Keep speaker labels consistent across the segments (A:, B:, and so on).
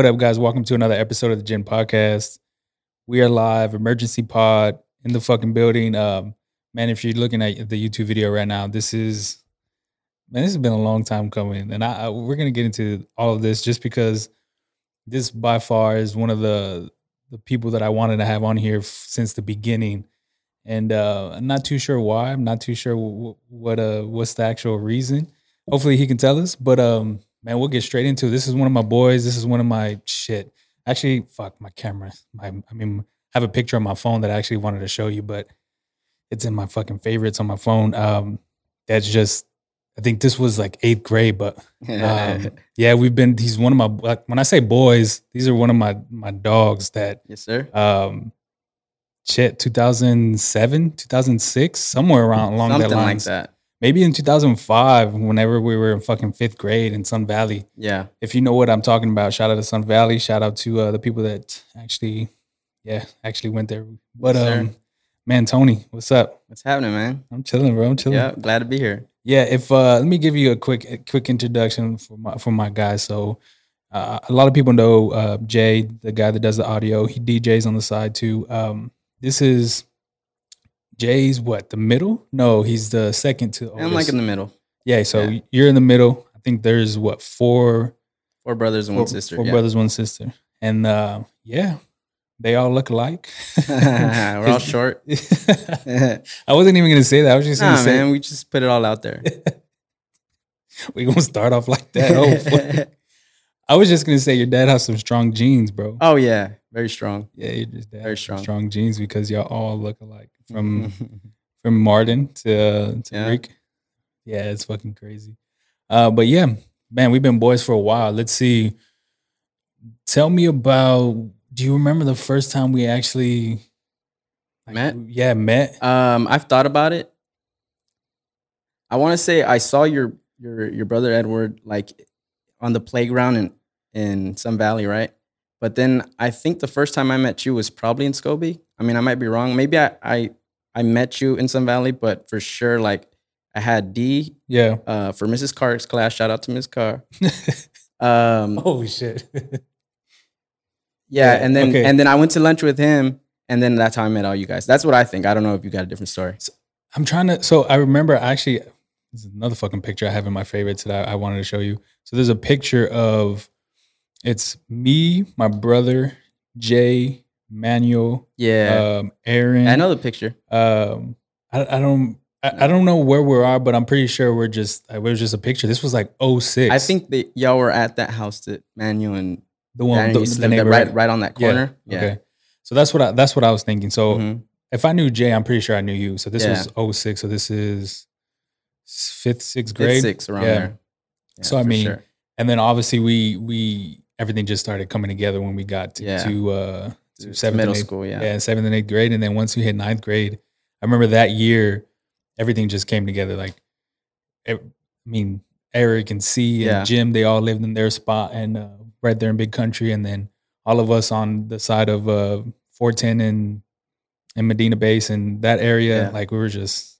A: What up, guys? Welcome to another episode of the Ginn Podcast. We are live, emergency pod in the fucking building. Um, man, if you're looking at the YouTube video right now, this is man, this has been a long time coming, and I, I we're gonna get into all of this just because this by far is one of the the people that I wanted to have on here f- since the beginning, and uh, I'm not too sure why. I'm not too sure w- what uh what's the actual reason. Hopefully, he can tell us. But um, man, we'll get straight into it. This is one of my boys. This is one of my shit. Actually, fuck my camera. My I mean, I have a picture on my phone that I actually wanted to show you, but it's in my fucking favorites on my phone. Um, that's just I think this was like eighth grade, but um, yeah, we've been. He's one of my. Like, when I say boys, these are one of my my dogs that
B: yes, sir.
A: um, shit, 2007, 2006, somewhere around along
B: Something
A: that
B: like
A: lines.
B: that.
A: Maybe in 2005, whenever we were in fucking fifth grade in Sun Valley.
B: Yeah.
A: If you know what I'm talking about, shout out to Sun Valley. Shout out to uh, the people that actually, yeah, actually went there. But
B: Yes, sir.
A: um, man, Tony, what's up?
B: What's happening, man?
A: I'm chilling, bro. I'm chilling.
B: Yeah, glad to be here.
A: Yeah, if uh, let me give you a quick a quick introduction for my for my guys. So, uh, a lot of people know uh, Jay, the guy that does the audio. He DJs on the side too. Um, this is Jay's what the middle? No, he's the second to. Oldest.
B: I'm like in the middle.
A: yeah. So
B: yeah.
A: you're in the middle. I think there's what four
B: Four brothers and
A: four,
B: one sister.
A: four
B: yeah.
A: brothers, one sister, and uh, yeah, they all look alike.
B: We're all short.
A: I wasn't even gonna say that. I was just gonna say
B: man, we just put it all out there.
A: we gonna start off like that. Oh. I was just gonna say your dad has some strong genes, bro.
B: oh yeah, very strong.
A: Yeah, your just
B: Very strong.
A: strong genes because y'all all look alike from from Martin to to
B: Yeah.
A: Rick. Yeah, it's fucking crazy. Uh, but yeah, man, we've been boys for a while. Let's see. Tell me about. Do you remember the first time we actually like,
B: Met?
A: Yeah, met.
B: um, I've thought about it. I want to say I saw your your your brother Edward like on the playground in in Sun Valley, right? But then I think the first time I met you was probably in Scobee. I mean, I might be wrong. Maybe I I, I met you in Sun Valley, but for sure, like I had D
A: Yeah.
B: uh, for Mrs. Carr's class. Shout out to Ms. Carr. Um,
A: oh shit.
B: yeah, and then
A: okay.
B: and then I went to lunch with him, and then that's how I met all you guys. That's what I think. I don't know if you got a different story.
A: I'm trying to. So I remember actually, this is another fucking picture I have in my favorites that I, I wanted to show you. So there's a picture of it's me, my brother, Jay, Manuel,
B: Yeah,
A: um, Aaron.
B: I know the picture.
A: Um, I, I don't. I, I don't know where we are, but I'm pretty sure we're just. It was just a picture. This was like 06.
B: I think that y'all were at that house that Manuel and
A: the one, the, the neighbor,
B: right, right on that corner. Yeah.
A: Okay. So that's what I. That's what I was thinking. So
B: Mhm.
A: if I knew Jay, I'm pretty sure I knew you. So this
B: Yeah.
A: was 06. So this is fifth, sixth
B: Fifth,
A: grade.
B: six around
A: Yeah.
B: there. Yeah,
A: So, I mean,
B: sure.
A: and then obviously we we everything just started coming together when we got to,
B: Yeah.
A: to uh to seventh
B: middle
A: eighth,
B: school. Yeah.
A: yeah seventh and eighth grade and then once we hit ninth grade i remember that year everything just came together like i mean eric and c and
B: Yeah.
A: jim they all lived in their spot and uh, right there in big country and then all of us on the side of uh 410 and and medina base and that area
B: Yeah.
A: like we were just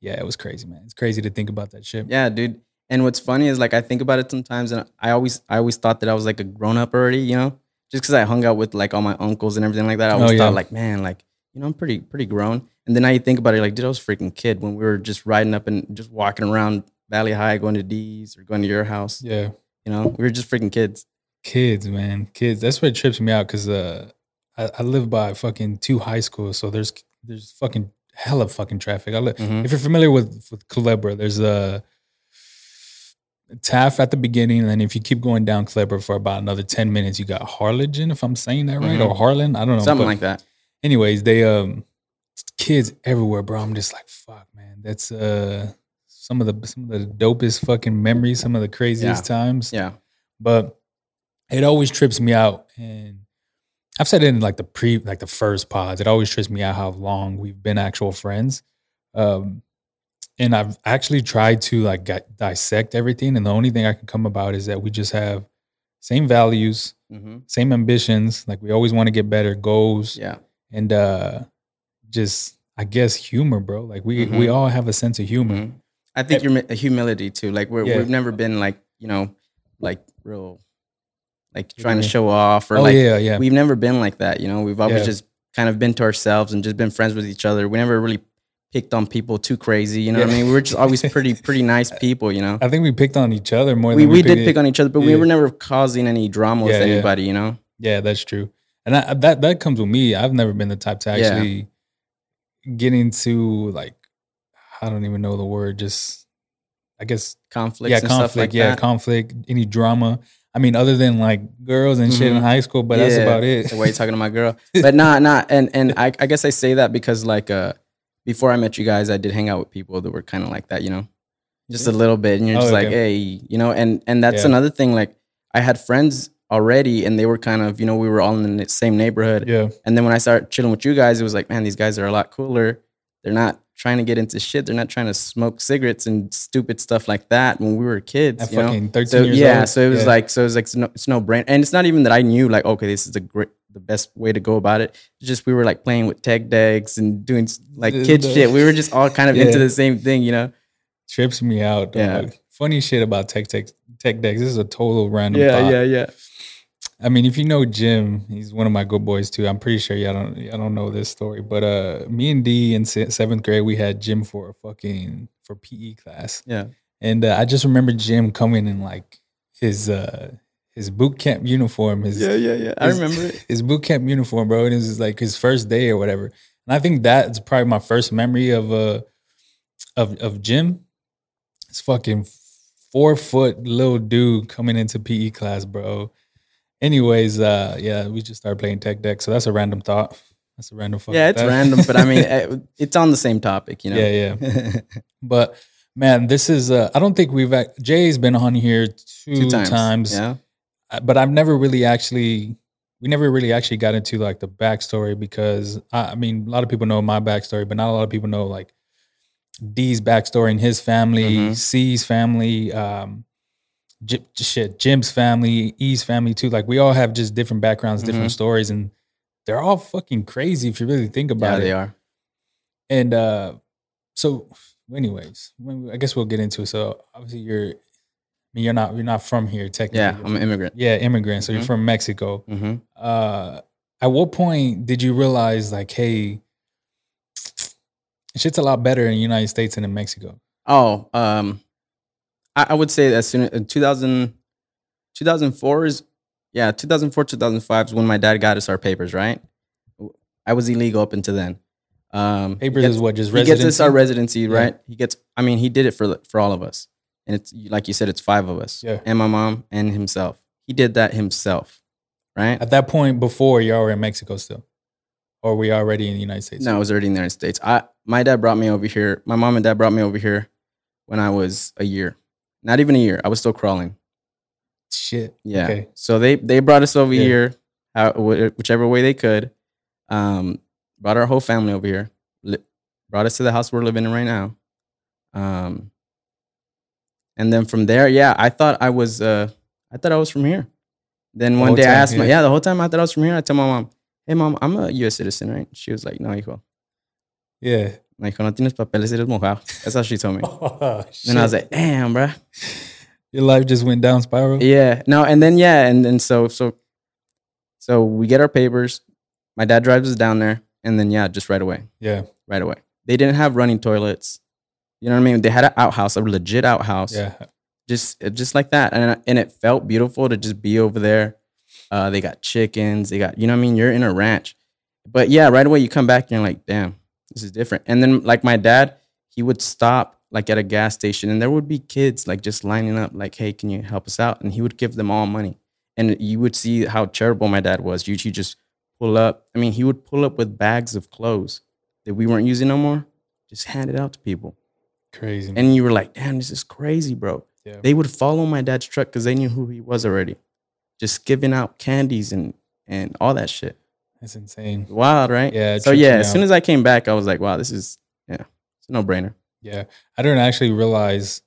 A: yeah it was crazy man it's crazy to think about that shit
B: Yeah, dude. And what's funny is like I think about it sometimes, and I always I always thought that I was like a grown up already, you know, just because I hung out with like all my uncles and everything like that. I
A: Oh,
B: always
A: yeah.
B: thought like, man, like you know, I'm pretty pretty grown. And then now you think about it, like, dude, I was a freaking kid when we were just riding up and just walking around Valley High, going to D's or going to your house.
A: yeah
B: You know, we were just freaking kids.
A: Kids, man, kids. That's what trips me out because uh, I, I live by fucking two high schools, so there's there's fucking hella fucking traffic. I li-
B: Mhm.
A: If you're familiar with with Culebra, there's a Taft at the beginning, and then if you keep going down Culebra for about another ten minutes, you got Harlingen, if I'm saying that right,
B: Mhm.
A: or Harlan. I don't know.
B: Something
A: but
B: like that.
A: anyways, they um kids everywhere, bro. I'm just like, fuck, man. That's uh some of the some of the dopest fucking memories, some of the craziest times
B: Yeah.
A: but it always trips me out and i've said it in like the pre like the first pods it always trips me out how long we've been actual friends um and i've actually tried to like di- dissect everything and the only thing i can come about is that we just have same values
B: hmm
A: same ambitions like we always want to get better goals
B: Yeah.
A: and uh just i guess humor bro like we we
B: Mhm.
A: all have a sense of humor
B: Mhm. I think your humility too. Like we're,
A: Yeah.
B: we've never been like you know, like real, like trying to show off or
A: oh
B: like
A: yeah, yeah.
B: we've never been like that. You know, we've always
A: Yeah.
B: just kind of been to ourselves and just been friends with each other. We never really picked on people too crazy. You know what I mean? We were just always pretty pretty nice people. You know,
A: I think we picked on each other more
B: we
A: than
B: we did pick on each other, but we were never causing any drama with
A: Yeah, yeah.
B: anybody. You know,
A: Yeah, that's true. And I, that that comes with me. I've never been the type to
B: Yeah.
A: actually get into like I don't even know the word. Just I guess
B: conflicts.
A: yeah,
B: and
A: conflict.
B: Stuff like
A: yeah,
B: that.
A: conflict. Any drama. I mean, other than like girls and shit in
B: Mhm.
A: high school, but that's about it.
B: The way you're talking to my girl, but not not and and I, I guess I say that because like uh before I met you guys, I did hang out with people that were kind of like that. You know, just a little bit, and you're
A: Oh,
B: just like, hey, you know, and and that's
A: Yeah.
B: another thing. Like I had friends already, and they were kind of you know we were all in the same neighborhood.
A: yeah,
B: And then when I started chilling with you guys, it was like, man, these guys are a lot cooler. They're not trying to get into shit. They're not trying to smoke cigarettes and stupid stuff like that when we were kids.
A: at
B: you know? So
A: years
B: yeah,
A: old.
B: so it was
A: Yeah.
B: like, so it was like, it's no, it's no brain, and it's not even that I knew like, okay, this is the great, the best way to go about it. It's just we were like playing with tech decks and doing like kid shit. We were just all kind of into the same thing, you know?
A: trips me out. Dog.
B: Yeah.
A: Funny shit about tech tech tech decks. This is a total random. Yeah, thought.
B: yeah. Yeah.
A: I mean, if you know Jim, he's one of my good boys too. I'm pretty sure y'all don't y'all don't know this story, but uh, me and D in seventh grade, we had Jim for a fucking for PE class,
B: Yeah.
A: and uh, I just remember Jim coming in like his uh his boot camp uniform, his
B: Yeah, yeah, yeah. I
A: his-
B: remember it.
A: his boot camp uniform, bro. And it was like his first day or whatever. And I think that's probably my first memory of uh of of Jim. It's fucking four foot little dude coming into PE class, bro. Anyways, uh yeah, we just started playing tech deck. So that's a random thought. That's a random fucking
B: Yeah, it's
A: thought.
B: random, but I mean, it's on the same topic, you know?
A: Yeah, yeah. But man, this is uh I don't think we've Jay's been on here two,
B: Two times.
A: times
B: Yeah.
A: But I've never really actually we never really actually got into like the backstory because I, I mean a lot of people know my backstory, but not a lot of people know like D's backstory and his family,
B: Mhm.
A: C's family, um, J- shit, Jim's family, E's family too. Like we all have just different backgrounds, different
B: Mhm.
A: stories, and they're all fucking crazy if you really think about it.
B: Yeah,
A: about
B: they are.
A: And uh, so, anyways, I guess we'll get into it. So obviously you're, mean, you're not you're not from here technically.
B: Yeah, I'm an immigrant.
A: yeah, immigrant. So you're
B: Mhm.
A: from Mexico.
B: hmm
A: Uh, at what point did you realize, like, hey, shit's a lot better in the United States than in Mexico?
B: Oh, um, I, I would say as soon as 2000, 2004 is, yeah, 2004, 2005 is when my dad got us our papers, right? I was illegal up until then. Um,
A: Papers
B: gets-
A: is what just
B: he gets us our
A: residency?
B: residency, right? He gets, I mean, he did it for for all of us, and it's like you said, it's five of us,
A: Yeah.
B: and my mom and himself. He did that himself, right?
A: At that point, before y'all were in Mexico still, or were you already in the United States?
B: No, I was already in the United States. I my dad brought me over here. My mom and dad brought me over here when I was a year, not even a year. I was still crawling.
A: Shit.
B: Yeah.
A: Okay.
B: So they they brought us over
A: Yeah.
B: here, how, whichever way they could. Um, brought our whole family over here. Li- brought us to the house we're living in right now. Um, and then from there, yeah, I thought I was uh, I thought I was from here. Then one
A: whole
B: day I asked my
A: yeah.
B: the whole time I thought I was from here. I tell my mom, "Hey, mom, I'm a U.S. citizen, right?" She was like, "No, hijo."
A: Yeah.
B: Dijo, "No tienes papeles, eres mojado." That's how she told me.
A: Oh,
B: And I was like, "Damn, bruh."
A: your life just went down spiral.
B: Yeah. No, and then yeah, and then so so so we get our papers. My dad drives us down there, and then yeah, just right away,
A: Yeah.
B: right away. They didn't have running toilets. You know what I mean? They had an outhouse, a legit outhouse,
A: Yeah.
B: just just like that, and and it felt beautiful to just be over there. Uh, they got chickens. They got you know what I mean. You're in a ranch, but yeah, right away you come back and you're like, damn, this is different. And then like my dad, he would stop like at a gas station, and there would be kids like just lining up, like, hey, can you help us out? And he would give them all money, and you would see how charitable my dad was. You just pull up. I mean, he would pull up with bags of clothes that we weren't using no more, just hand it out to people.
A: Crazy.
B: And you were like, damn, this is crazy, bro.
A: Yeah.
B: They would follow my dad's truck because they knew who he was already. Just giving out candies and and all that shit.
A: That's insane.
B: Wild, right?
A: Yeah.
B: So yeah, as soon as I came back, I was like, wow, this is yeah, it's a no brainer.
A: Yeah, I didn't actually realize.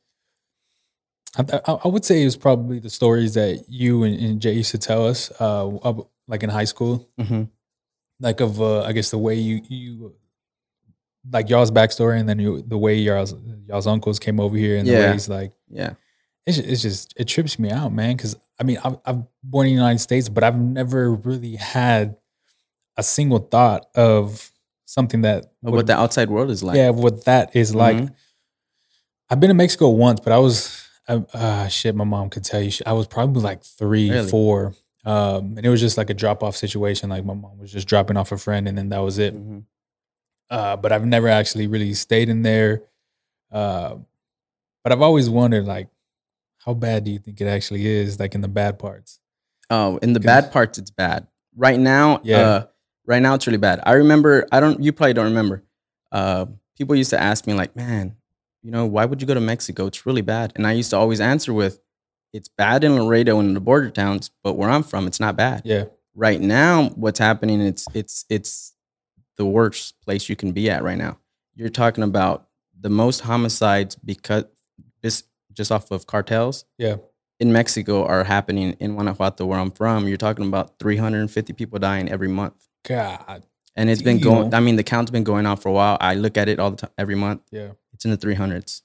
A: I, I, I would say it was probably the stories that you and, and Jay used to tell us, uh, like in high school,
B: hmm
A: like of uh, I guess the way you you like y'all's backstory, and then you, the way y'all's y'all's uncles came over here, and the
B: Yeah.
A: ways like,
B: Yeah.
A: it's it's just it trips me out, man. Because I mean, I'm, I'm born in the United States, but I've never really had a single thought of something that would-
B: what the outside world is like.
A: yeah, what that is like.
B: Mhm.
A: I've been to Mexico once, but I was I, uh, shit. My mom could tell you, I was probably like three,
B: Really?
A: four, um, and it was just like a drop off situation. Like my mom was just dropping off a friend, and then that was it.
B: Mhm.
A: Uh, but I've never actually really stayed in there. Uh, but I've always wondered, like, how bad do you think it actually is? Like in the bad parts.
B: Oh, in the bad parts, it's bad. Right now,
A: Yeah.
B: uh, right now it's really bad. I remember. I don't. You probably don't remember. Uh, people used to ask me like, "Man, you know, why would you go to Mexico? It's really bad." And I used to always answer with, "It's bad in Laredo and the border towns, but where I'm from, it's not bad."
A: Yeah,
B: Right now, what's happening? It's it's it's the worst place you can be at right now. You're talking about the most homicides because just just off of cartels
A: yeah,
B: in Mexico are happening in Guanajuato, where I'm from. You're talking about 350 people dying every month,
A: God,
B: and it's been going. I mean, the count's been going on for a while. I look at it all the time, every month.
A: yeah,
B: It's in the 300s.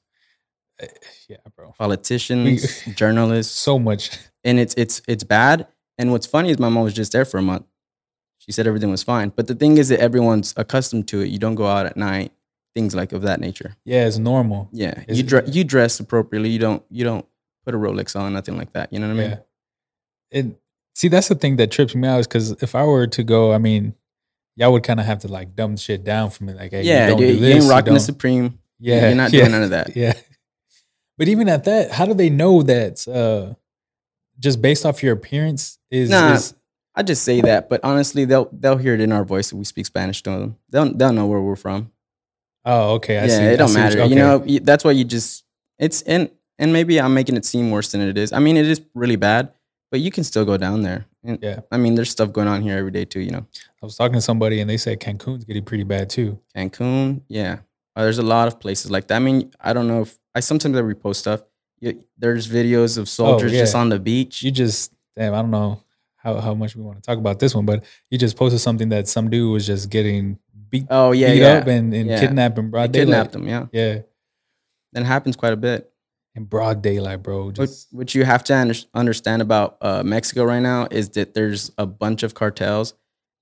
A: Eh, yeah, bro.
B: Politicians, journalists,
A: So much.
B: and it's it's it's bad. And what's funny is my mom was just there for a month. She said everything was fine, but the thing is that everyone's accustomed to it. You don't go out at night, things like of that nature.
A: Yeah, it's normal.
B: Yeah, you
A: it-
B: dre- you dress appropriately. You don't you don't put a Rolex on, nothing like that. You know what I mean?
A: Yeah. And see, that's the thing that trips me out is because if I were to go, I mean, y'all would kind of have to like dumb shit down for me. Like, hey,
B: yeah,
A: you, don't
B: you,
A: do
B: you
A: this,
B: ain't
A: you
B: rocking the
A: don't-
B: Supreme.
A: Yeah,
B: you're not
A: yeah,
B: doing none of that.
A: Yeah. But even at that, how do they know that uh just based off your appearance is,
B: Nah.
A: is
B: I just say that, but honestly, they'll they'll hear it in our voice if we speak Spanish to them. They'll they'll know where we're from.
A: oh okay, I
B: yeah,
A: see.
B: it don't matter.
A: okay.
B: You know, that's why you just it's and and maybe I'm making it seem worse than it is. I mean, it is really bad, but you can still go down there. And,
A: Yeah.
B: I mean, there's stuff going on here every day too. You know,
A: I was talking to somebody and they said Cancun's getting pretty bad too.
B: Cancun, yeah. Uh, there's a lot of places like that. I mean, I don't know if I sometimes I repost stuff. You, there's videos of soldiers just
A: Oh, yeah.
B: on the beach.
A: You just damn, I don't know how, how much we want to talk about this one, but he just posted something that some dude was just getting beat,
B: oh yeah,
A: beat
B: yeah.
A: up and, and
B: yeah.
A: kidnapped in
B: They
A: broad daylight.
B: kidnapped them. Yeah,
A: Yeah.
B: that happens quite a bit.
A: In broad daylight, bro.
B: What, what you have to under, understand about uh, Mexico right now is that there's a bunch of cartels.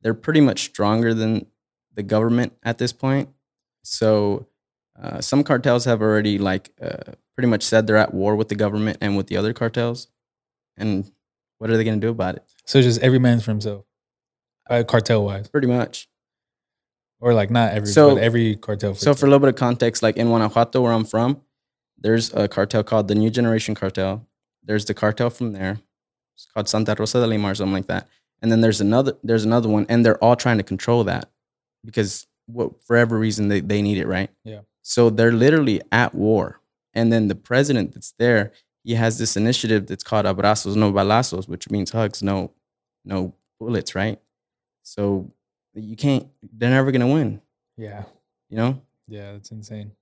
B: They're pretty much stronger than the government at this point. So uh, some cartels have already like uh, pretty much said they're at war with the government and with the other cartels. And what are they going to do about it?
A: So it's just every man's for himself. Uh, cartel wise.
B: Pretty much.
A: Or like not every
B: So-
A: but every cartel.
B: So for a little bit of context, like in Guanajuato, where I'm from, there's a cartel called the New Generation Cartel. There's the cartel from there. It's called Santa Rosa de Lima or something like that. And then there's another there's another one, and they're all trying to control that because what for every reason they, they need it, right?
A: Yeah.
B: So they're literally at war. And then the president that's there, he has this initiative that's called Abrazos no balazos, which means hugs, no no bullets, right? So you can't they're never gonna win,
A: yeah.
B: you know?
A: Yeah, that's insane.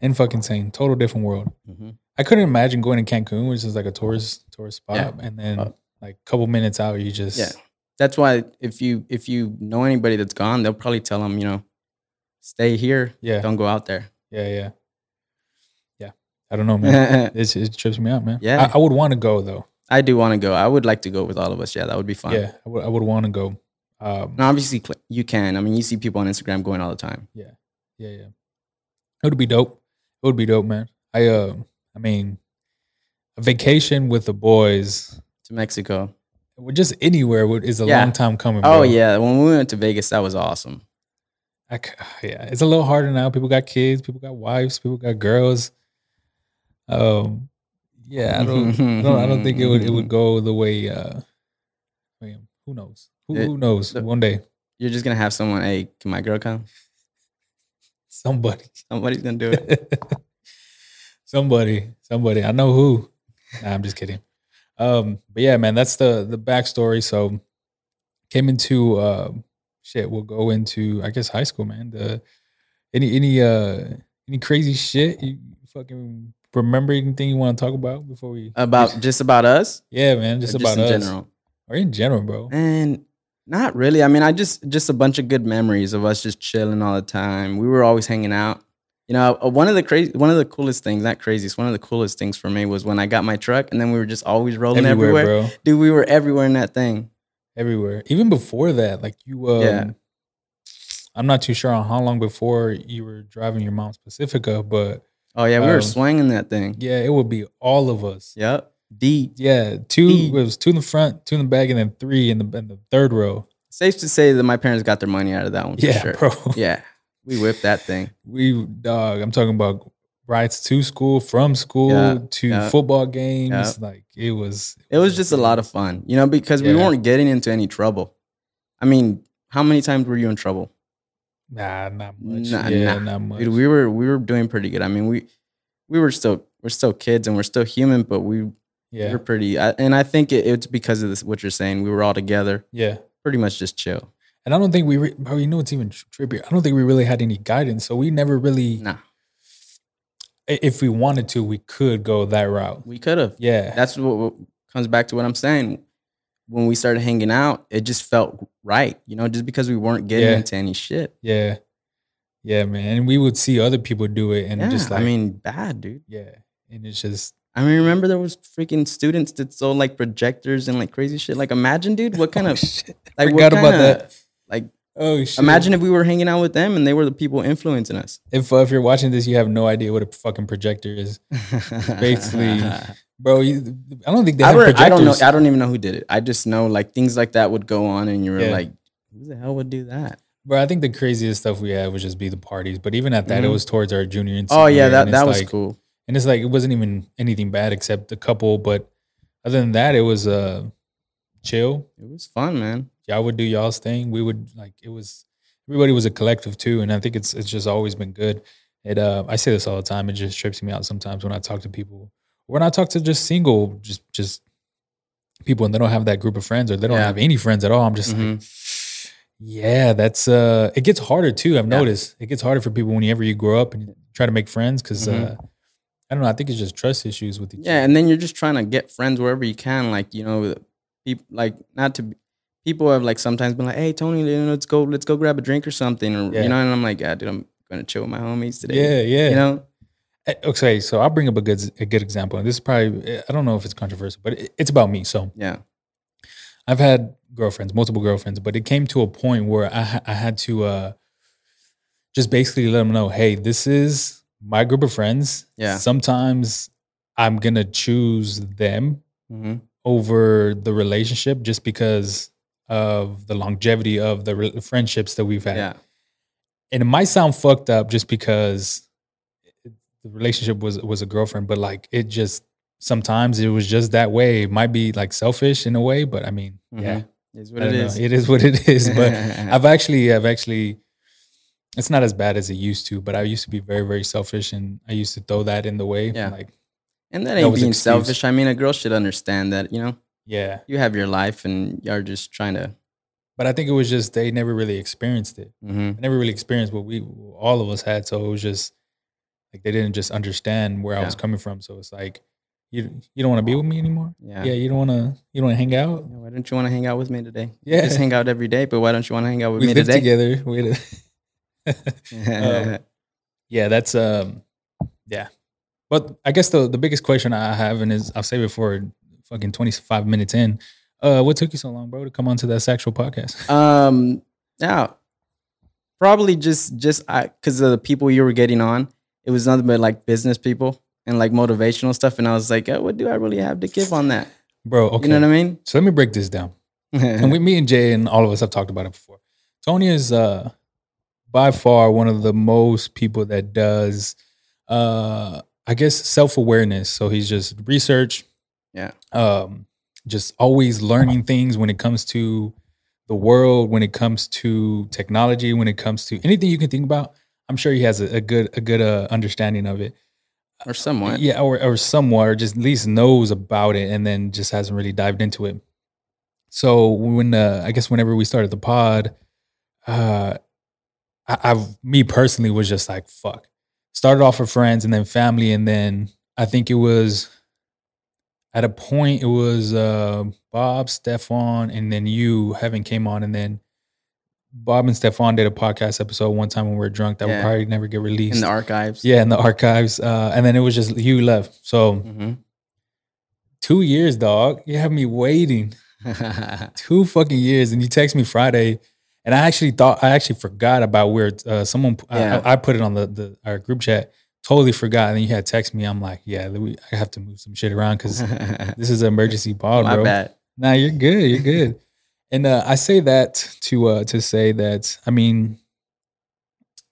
A: And fucking insane. Total different world.
B: Mm-hmm.
A: I couldn't imagine going to Cancun, which is like a tourist tourist spot,
B: Yeah.
A: and then
B: Uh,
A: like a couple minutes out, you just
B: Yeah. That's why if you if you know anybody that's gone, they'll probably tell them, you know, stay here,
A: yeah,
B: don't go out there.
A: yeah, yeah, yeah. I don't know, man. it's, it trips me out, man.
B: Yeah.
A: I, I would want to go though.
B: I do want to go. I would like to go with all of us. Yeah, that would be fun.
A: Yeah, I would. I would want to go. Um,
B: And obviously, you can. I mean, you see people on Instagram going all the time.
A: Yeah, yeah, yeah. It would be dope. It would be dope, man. I uh, I mean, a vacation with the boys,
B: To Mexico.
A: or just anywhere, would, is a
B: Yeah.
A: long time coming.
B: Oh yeah, when we went to Vegas, that was awesome.
A: I yeah. It's a little harder now. People got kids. People got wives. People got girls. Um, yeah. I don't. I don't. I don't think it would. It would go the way. Uh, I mean, who knows? Who, who knows?
B: the-
A: One day,
B: You're just gonna have someone. Hey, can my girl come?
A: somebody.
B: Somebody's gonna do it.
A: somebody, somebody. I know who. Nah, I'm just kidding. Um, but yeah, man, that's the the backstory. So came into uh shit, we'll go into I guess high school, man. The any any uh any crazy shit you fucking remember anything you want to talk about before we
B: About just about us.
A: Yeah, man, just
B: Or
A: about
B: in
A: us.
B: general.
A: Or in general, bro.
B: And not really. I mean, I just just a bunch of good memories of us just chilling all the time. We were always hanging out. You know, uh, one of the crazy, one of the coolest things, not craziest, one of the coolest things for me was when I got my truck, and then we were just always rolling
A: everywhere,
B: everywhere.
A: bro.
B: Dude, we were everywhere in that thing.
A: Everywhere. Even before that, like you. Um,
B: Yeah.
A: I'm not too sure on how long before you were driving your mom's Pacifica, but
B: Oh yeah, we
A: Um,
B: were swinging that thing.
A: yeah, it would be all of us.
B: Yep, deep.
A: Yeah, two. It was two in the front, two in the back, and then three in the in the third row.
B: Safe to say that my parents got their money out of that one for
A: Yeah,
B: sure.
A: bro.
B: Yeah, we whipped that thing.
A: We dog. I'm talking about rides to school, from school
B: Yeah,
A: to
B: yeah.
A: football games.
B: Yeah.
A: Like it was.
B: It was just a lot of fun, you know, because we weren't getting into any trouble. I mean, how many times were you in trouble?
A: Nah, not much.
B: Nah,
A: yeah,
B: nah.
A: not much.
B: Dude, we were we were doing pretty good. I mean, we we were still we're still kids and we're still human, but we
A: yeah,
B: we're pretty. I, and I think it, it's because of this what you're saying. We were all together,
A: yeah.
B: pretty much just chill.
A: And I don't think we, re- bro. You know what's even tr- trippier? I don't think we really had any guidance, so we never really.
B: Nah,
A: If we wanted to, we could go that route.
B: we could have.
A: Yeah,
B: That's what, what comes back to what I'm saying. When we started hanging out, it just felt right, you know, just because we weren't getting
A: Yeah.
B: into any shit.
A: yeah, yeah, man. And we would see other people do it, and
B: yeah,
A: just like,
B: I mean, bad, dude.
A: yeah, and it's just
B: I mean, remember there was freaking students that sold like projectors and like crazy shit. Like, imagine, dude, what kind
A: Oh,
B: of
A: shit.
B: like
A: Forgot
B: what
A: about
B: kinda-
A: that.
B: Like,
A: Oh shit!
B: imagine if we were hanging out with them and they were the people influencing us.
A: if uh, if you're watching this, you have no idea what a fucking projector is, Basically, bro. You, I don't think they
B: I
A: have
B: don't,
A: projectors.
B: I don't know. I don't even know who did it. I just know like things like that would go on, and you were
A: Yeah.
B: like, "Who the hell would do that?"
A: Bro, I think the craziest stuff we had would just be the parties. But even at that, it
B: Mhm.
A: was towards our junior and
B: Oh yeah, that that was
A: like,
B: cool.
A: And it's like it wasn't even anything bad except a couple. But other than that, it was uh chill.
B: It was fun, man.
A: Y'all would do y'all's thing. We would like it was everybody was a collective too. And I think it's it's just always been good. It uh I say this all the time. It just trips me out sometimes when I talk to people. When I talk to just single, just just people and they don't have that group of friends or they don't
B: Yeah.
A: have any friends at all. I'm just like
B: Mhm.
A: yeah, that's uh it gets harder too. I've
B: Yeah.
A: noticed. It gets harder for people whenever you grow up and try to make friends because
B: Mhm.
A: uh I don't know, I think it's just trust issues with each
B: Yeah, and then you're just trying to get friends wherever you can. Like you know, people like not to. be- People have like sometimes been like, "Hey Tony, you know, let's go, let's go grab a drink or something," or
A: Yeah.
B: you know, and I'm like, "Yeah, dude, I'm gonna chill with my homies today."
A: Yeah, yeah.
B: You know,
A: Okay, so I'll bring up a good a good example. And this is probably I don't know if it's controversial, but it, it's about me. So
B: yeah,
A: I've had girlfriends, multiple girlfriends, but it came to a point where I I had to uh just basically let them know, hey, this is my group of friends.
B: Yeah.
A: Sometimes I'm gonna choose them
B: hmm
A: over the relationship just because of the longevity of the re- friendships that we've had.
B: yeah,
A: And it might sound fucked up just because the relationship was was a girlfriend, but like it just sometimes it was just that way. It might be like selfish in a way, but I mean, yeah,
B: Mhm. Is what it
A: is. Know. It is what it is. But I've actually, I've actually, it's not as bad as it used to. But I used to be very, very selfish, and I used to throw that in the way.
B: Yeah.
A: like
B: and that
A: that
B: ain't
A: was
B: being
A: excuse.
B: selfish. I mean, a girl should understand that. You know,
A: yeah.
B: you have your life, and you're just trying to.
A: But I think it was just they never really experienced it.
B: mhm.
A: Never really experienced what we all of us had. So it was just like they didn't just understand where I was coming from. So it's like you you don't want to be with me anymore.
B: Yeah.
A: Yeah, you don't want to you don't want to hang out.
B: Yeah, Why don't you want to hang out with me today?
A: Yeah.
B: just hang out every day. But why don't you want to hang out with
A: We
B: me
A: live
B: today?
A: together. We Um, yeah, that's um yeah. But I guess the the biggest question I have and is I'll save it for fucking 25 minutes in. Uh what took you so long, bro, to come onto that sexual podcast?
B: Um, yeah, probably just just I because of the people you were getting on, it was nothing but like business people and like motivational stuff, and I was like, oh, what do I really have to give on that?
A: Bro, okay.
B: You know what I mean?
A: So let me break this down. and we, me and Jay and all of us have talked about it before. Tony is uh, by far one of the most people that does, uh, I guess, self awareness. So he's just research,
B: Yeah.
A: um, just always learning things when it comes to the world, when it comes to technology, when it comes to anything you can think about. I'm sure he has a, a good a good uh, understanding of it.
B: or somewhat.
A: Yeah, or or somewhat, or just at least knows about it, and then just hasn't really dived into it. So when uh, I guess whenever we started the pod, uh, I, I've me personally was just like fuck. Started off with friends and then family, and then I think it was at a point it was uh, Bob, Stefan, and then you having came on, and then Bob and Stefan did a podcast episode one time when we were drunk that
B: Yeah.
A: will probably never get released.
B: in the archives.
A: yeah, in the archives. Uh, and then it was just you left. So
B: hmm
A: two years, dog. You have me waiting two fucking years, and you text me Friday, and I actually thought I actually forgot about where uh, someone I-
B: Yeah.
A: I, I put it on the the our group chat. Totally forgot, and then you had text me. I'm like, yeah, we, I have to move some shit around because this is an emergency pod,
B: My
A: bro.
B: bad.
A: Nah, you're good. You're good. And uh, I say that to uh, to say that I mean,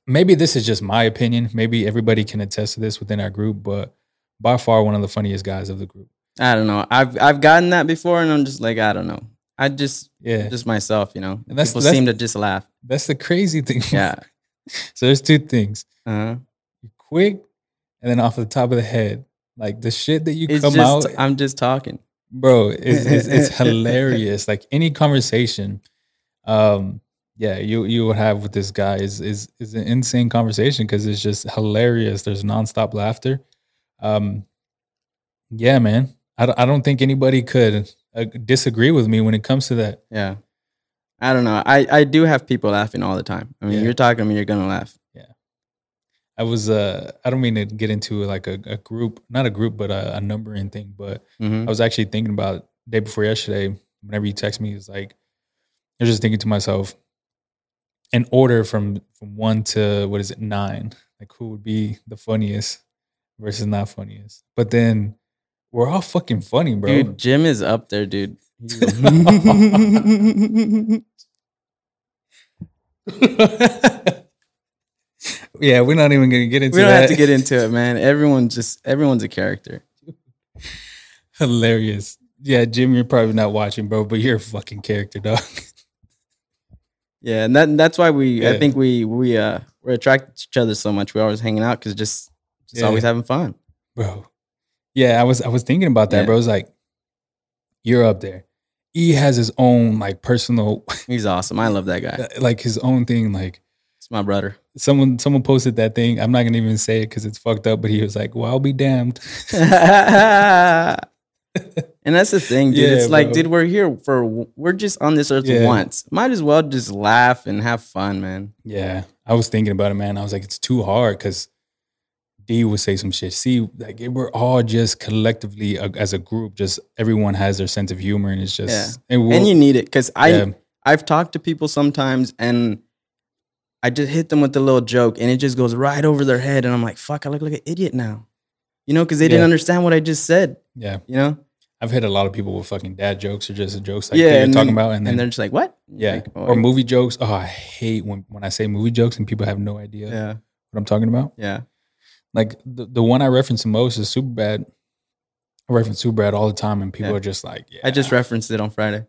A: maybe this is just my opinion. Maybe everybody can attest to this within our group, but by far one of the funniest guys of the group.
B: I don't know. I've I've gotten that before, and I'm just like, I don't know. I just
A: Yeah,
B: just myself, you know.
A: And that's-
B: People
A: that's-
B: seem to just laugh.
A: that's the crazy thing.
B: Yeah.
A: so there's two things:
B: Uh-huh.
A: quick, and then off the top of the head, like the shit that you
B: It's
A: come
B: just
A: out,
B: I'm just talking.
A: Bro. It's, it's, it's hilarious. Like any conversation, um, yeah, you you would have with this guy is is is an insane conversation because it's just hilarious. There's nonstop laughter. Um, yeah, man. I don't, I don't think anybody could uh, disagree with me when it comes to that.
B: Yeah. I don't know. I, I do have people laughing all the time. I mean,
A: Yeah.
B: you're talking to me, you're gonna laugh.
A: I was uh I don't mean to get into like a, a group, not a group, but a, a numbering thing. But
B: hmm
A: I was actually thinking about day before yesterday. Whenever you text me, it's like I was just thinking to myself, in order from from one to what is it nine? Like who would be the funniest versus not funniest? But then we're all fucking funny, bro.
B: Dude, Jim is up there, dude.
A: Yeah, we're not even gonna get into it.
B: we don't
A: that.
B: have to get into it, man. Everyone's just everyone's a character.
A: Hilarious. Yeah, Jim, you're probably not watching, bro, but you're a fucking character, dog.
B: Yeah, and that that's why we
A: Yeah.
B: I think we we uh we're attracted to each other so much. We're always hanging out because just just
A: Yeah.
B: always having fun.
A: bro. Yeah, I was I was thinking about that,
B: Yeah.
A: bro. It's like you're up there. He has his own like personal,
B: He's awesome. I love that guy.
A: like his own thing. Like
B: It's my brother.
A: someone someone posted that thing. I'm not gonna even say it because it's fucked up. But he was like, "Well, I'll be damned."
B: and that's the thing, dude.
A: Yeah,
B: it's like,
A: bro.
B: dude, we're here for we're just on this earth
A: Yeah.
B: once. Might as well just laugh and have fun, man.
A: Yeah, I was thinking about it, man. I was like, it's too hard because D would say some shit. See, like we're all just collectively uh, as a group, just everyone has their sense of humor, and it's just and, we'll-
B: and you need it because I
A: yeah,
B: I've talked to people sometimes and I just hit them with a little joke and it just goes right over their head and I'm like, fuck, I look like an idiot now. You know, because they didn't understand what I just said.
A: yeah.
B: You know,
A: I've hit a lot of people with fucking dad jokes or just jokes like
B: Yeah,
A: you're talking
B: then-
A: about, and
B: and,
A: then
B: they're just like, what?
A: yeah,
B: Like, oh,
A: or movie jokes. Oh, I hate when when I say movie jokes and people have no idea
B: Yeah,
A: what I'm talking about.
B: yeah.
A: Like the, the one I reference the most is Superbad. I reference Superbad all the time, and people
B: Yeah.
A: are just like, yeah,
B: I just referenced it on Friday.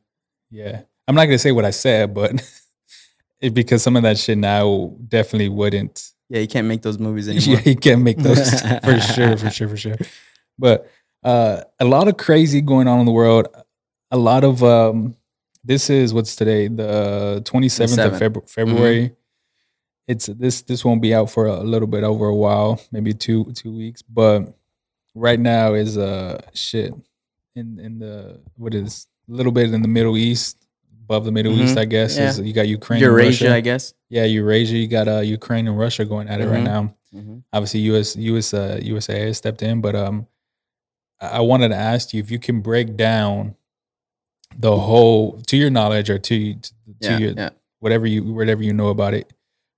A: Yeah. I'm not gonna say what I said, but it, because some of that shit now definitely wouldn't.
B: Yeah, you can't make those movies
A: Yeah,
B: anymore.
A: you can't make those for sure, for sure, for sure. But uh, a lot of crazy going on in the world. A lot of um, this is what's today, the 27th of
B: 27th.
A: February. February. It's this. This won't be out for a little bit over a while, maybe two two weeks. But right now is uh shit in in the what is a little bit in the Middle East, above the Middle East,
B: Mhm.
A: I guess.
B: Yeah.
A: Is you got Ukraine,
B: Eurasia. I guess.
A: Yeah, Eurasia. You got uh, Ukraine and Russia going at it right
B: Mhm.
A: now.
B: Mm-hmm.
A: Obviously, US US uh, USA has stepped in, but um, I wanted to ask you if you can break down the whole, to your knowledge or to to,
B: Yeah,
A: your
B: yeah.
A: whatever you whatever you know about it.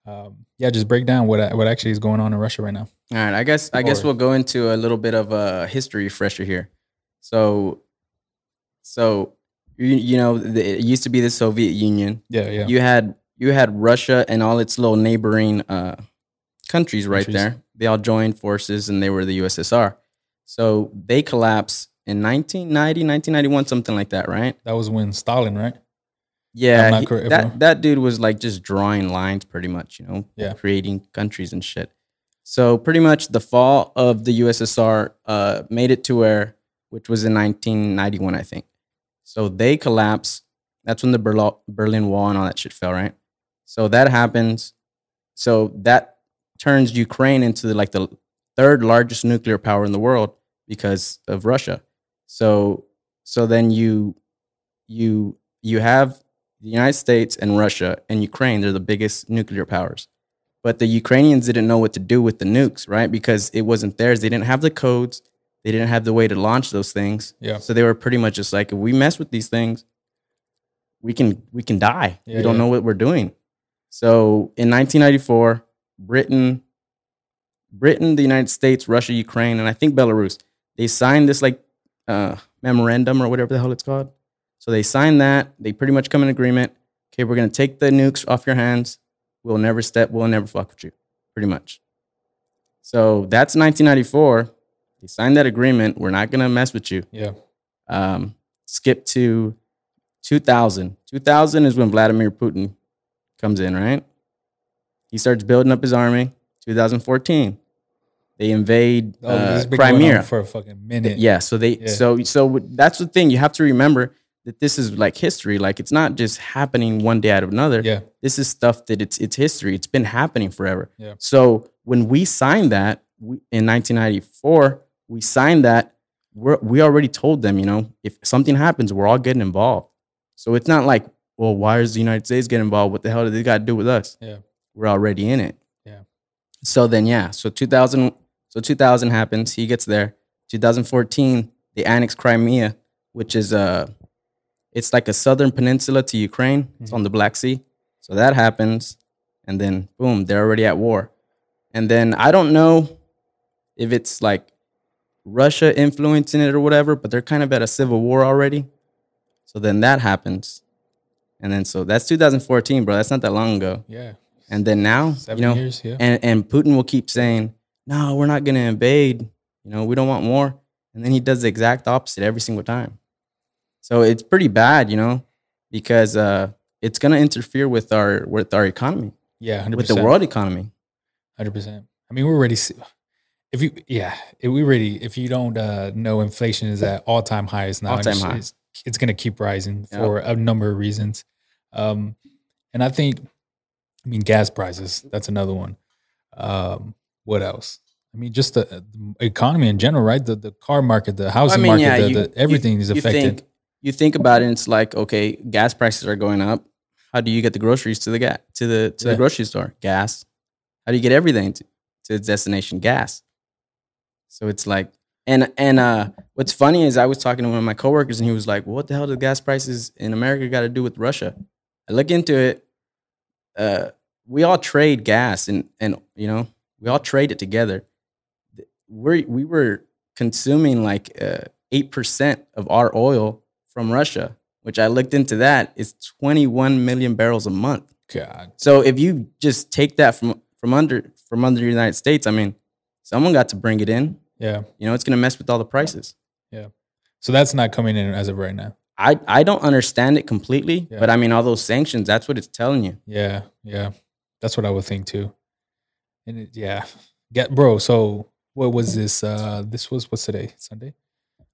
A: Um, yeah, just break down what what actually is going on in Russia right now.
B: All right, I guess I guess we'll go into a little bit of a history refresher here. So, so you, you know, the, it used to be the Soviet Union.
A: Yeah, yeah,
B: You had you had Russia and all its little neighboring uh, countries right
A: Countries.
B: there. They all joined forces and they were the USSR. So they collapsed in 1990, 1991, something like that, right?
A: that was when Stalin, right?
B: Yeah, he-
A: correct,
B: that that dude was like just drawing lines, pretty much. You know,
A: Yeah.
B: creating countries and shit. So pretty much the fall of the USSR uh, made it to where, which was in 1991, I think. So they collapse. That's when the Berlin Wall and all that shit fell, right? So that happens. So that turns Ukraine into like the third largest nuclear power in the world because of Russia. So so then you you you have the United States and Russia and Ukraine, they're the biggest nuclear powers. But the Ukrainians didn't know what to do with the nukes, right? Because it wasn't theirs. They didn't have the codes. They didn't have the way to launch those things.
A: Yeah.
B: So they were pretty much just like, if we mess with these things, we can we can die.
A: Yeah,
B: we don't
A: yeah.
B: know what we're doing. So in 1994, Britain, Britain, the United States, Russia, Ukraine, and I think Belarus, they signed this like uh, memorandum or whatever the hell it's called. So they signed that. They pretty much come in agreement. Okay, we're gonna take the nukes off your hands. We'll never step. We'll never fuck with you. Pretty much. So that's 1994. They signed that agreement. We're not gonna mess with you.
A: Yeah.
B: Um, skip to 2000. 2000 is when Vladimir Putin comes in, right? He starts building up his army. 2014, they invade
A: Oh,
B: uh,
A: has been going on
B: Crimea.
A: for a fucking minute.
B: Yeah, so they
A: Yeah.
B: so so that's the thing. You have to remember that this is like history. Like it's not just happening one day out of another.
A: Yeah.
B: This is stuff that it's it's history. It's been happening forever.
A: Yeah.
B: So when we signed that we, in 1994, we signed that. We're, we already told them, you know, if something happens, we're all getting involved. So it's not like, well, why is the United States getting involved? What the hell do they got to do with us?
A: Yeah.
B: We're already in it.
A: Yeah.
B: So then, yeah. So 2000. So 2000 happens. He gets there. 2014, they annex Crimea, which is uh it's like a southern peninsula to Ukraine. It's
A: Mhm.
B: on the Black Sea. So that happens, and then boom, they're already at war. And then I don't know if it's like Russia influencing it or whatever, but they're kind of at a civil war already. So then that happens. And then so that's 2014, bro. That's not that long ago.
A: Yeah.
B: And then now,
A: Seven
B: you know,
A: years. Yeah.
B: and and Putin will keep saying, "No, we're not going to invade. You know, we don't want war." And then he does the exact opposite every single time. So it's pretty bad, you know, because uh, it's going to interfere with our with our economy,
A: yeah. 100%.
B: with the world economy.
A: Hundred percent. I mean, we're already. If you, yeah, if we really If you don't uh, know, inflation is at all time highs now.
B: All-time
A: it's,
B: high.
A: It's, it's going to keep rising
B: Yep.
A: for a number of reasons, um, and I think, I mean, gas prices. That's another one. Um, what else? I mean, just the, the economy in general, right? The the car market, the housing
B: mean,
A: market,
B: yeah,
A: the,
B: you-
A: the, everything is
B: you
A: affected.
B: Think, you think about it, and it's like, okay, gas prices are going up. How do you get the groceries to the gas to the to
A: Yeah.
B: the grocery store? Gas. How do you get everything to, to its destination? Gas. So it's like, and and uh, what's funny is I was talking to one of my coworkers, and he was like, "What the hell do gas prices in America got to do with Russia?" I look into it. Uh, we all trade gas, and and you know, we all trade it together. We we were consuming like uh, eight percent of our oil from Russia, which I looked into. That is twenty one million barrels a month.
A: God,
B: So if you just take that from from under from under the United States, I mean, someone got to bring it in.
A: yeah.
B: You know, it's gonna mess with all the prices. Yeah.
A: So that's not coming in as of right now.
B: I I don't understand it completely,
A: Yeah.
B: but I mean, all those sanctions, that's what it's telling you.
A: Yeah, yeah, that's what I would think too. And it, yeah, get bro. So what was this? Uh, this was what's today? Sunday.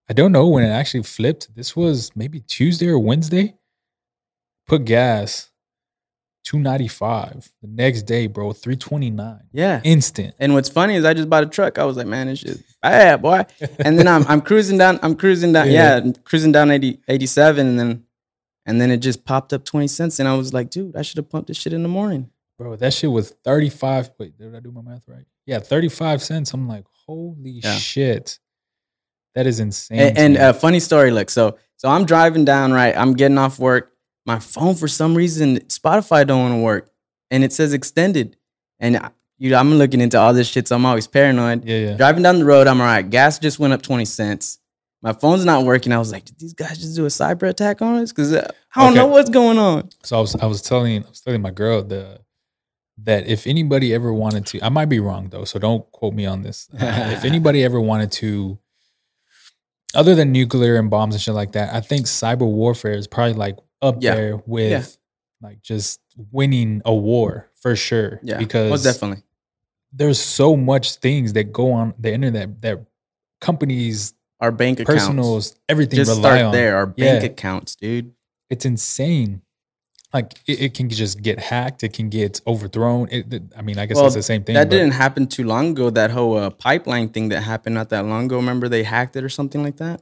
A: I don't know when it actually flipped. This was maybe Tuesday or Wednesday. Put gas, two ninety five. The next day, bro, three twenty nine.
B: Yeah.
A: Instant.
B: And what's funny is I just bought a truck. I was like, man, this shit bad, boy. And then I'm I'm cruising down, I'm cruising down,
A: Yeah.
B: yeah, cruising down 80, 87, and then and then it just popped up 20 cents. And I was like, dude, I should have pumped this shit in the morning.
A: bro, that shit was thirty five. Wait, did I do my math right? Yeah, thirty five cents. I'm like, holy
B: Yeah.
A: shit, that is insane.
B: And, and a funny story, look. So so I'm driving down, right? I'm getting off work. My phone, for some reason, Spotify don't want to work, and it says extended. And I- you, I'm looking into all this shit, so I'm always paranoid.
A: yeah, yeah.
B: Driving down the road, I'm all right. Gas just went up 20 cents. My phone's not working. I was like, did these guys just do a cyber attack on us? Because I don't
A: Okay.
B: know what's going on.
A: So I was I was telling I was telling my girl the that if anybody ever wanted to, I might be wrong though, so don't quote me on this. Uh, if anybody ever wanted to, other than nuclear and bombs and shit like that, I think cyber warfare is probably like up
B: Yeah.
A: there with like just winning a war for sure.
B: Yeah,
A: because
B: most definitely.
A: there's so much things that go on the internet that companies,
B: Our bank accounts.
A: personals, everything
B: just
A: rely
B: start
A: on.
B: there. Our bank
A: Yeah.
B: accounts, dude.
A: it's insane. Like it, it can just get hacked. It can get overthrown. It, it- I mean, I guess
B: Well,
A: that's the same thing.
B: That didn't happen too long ago. That whole uh, pipeline thing that happened not that long ago. Remember they hacked it or something like that?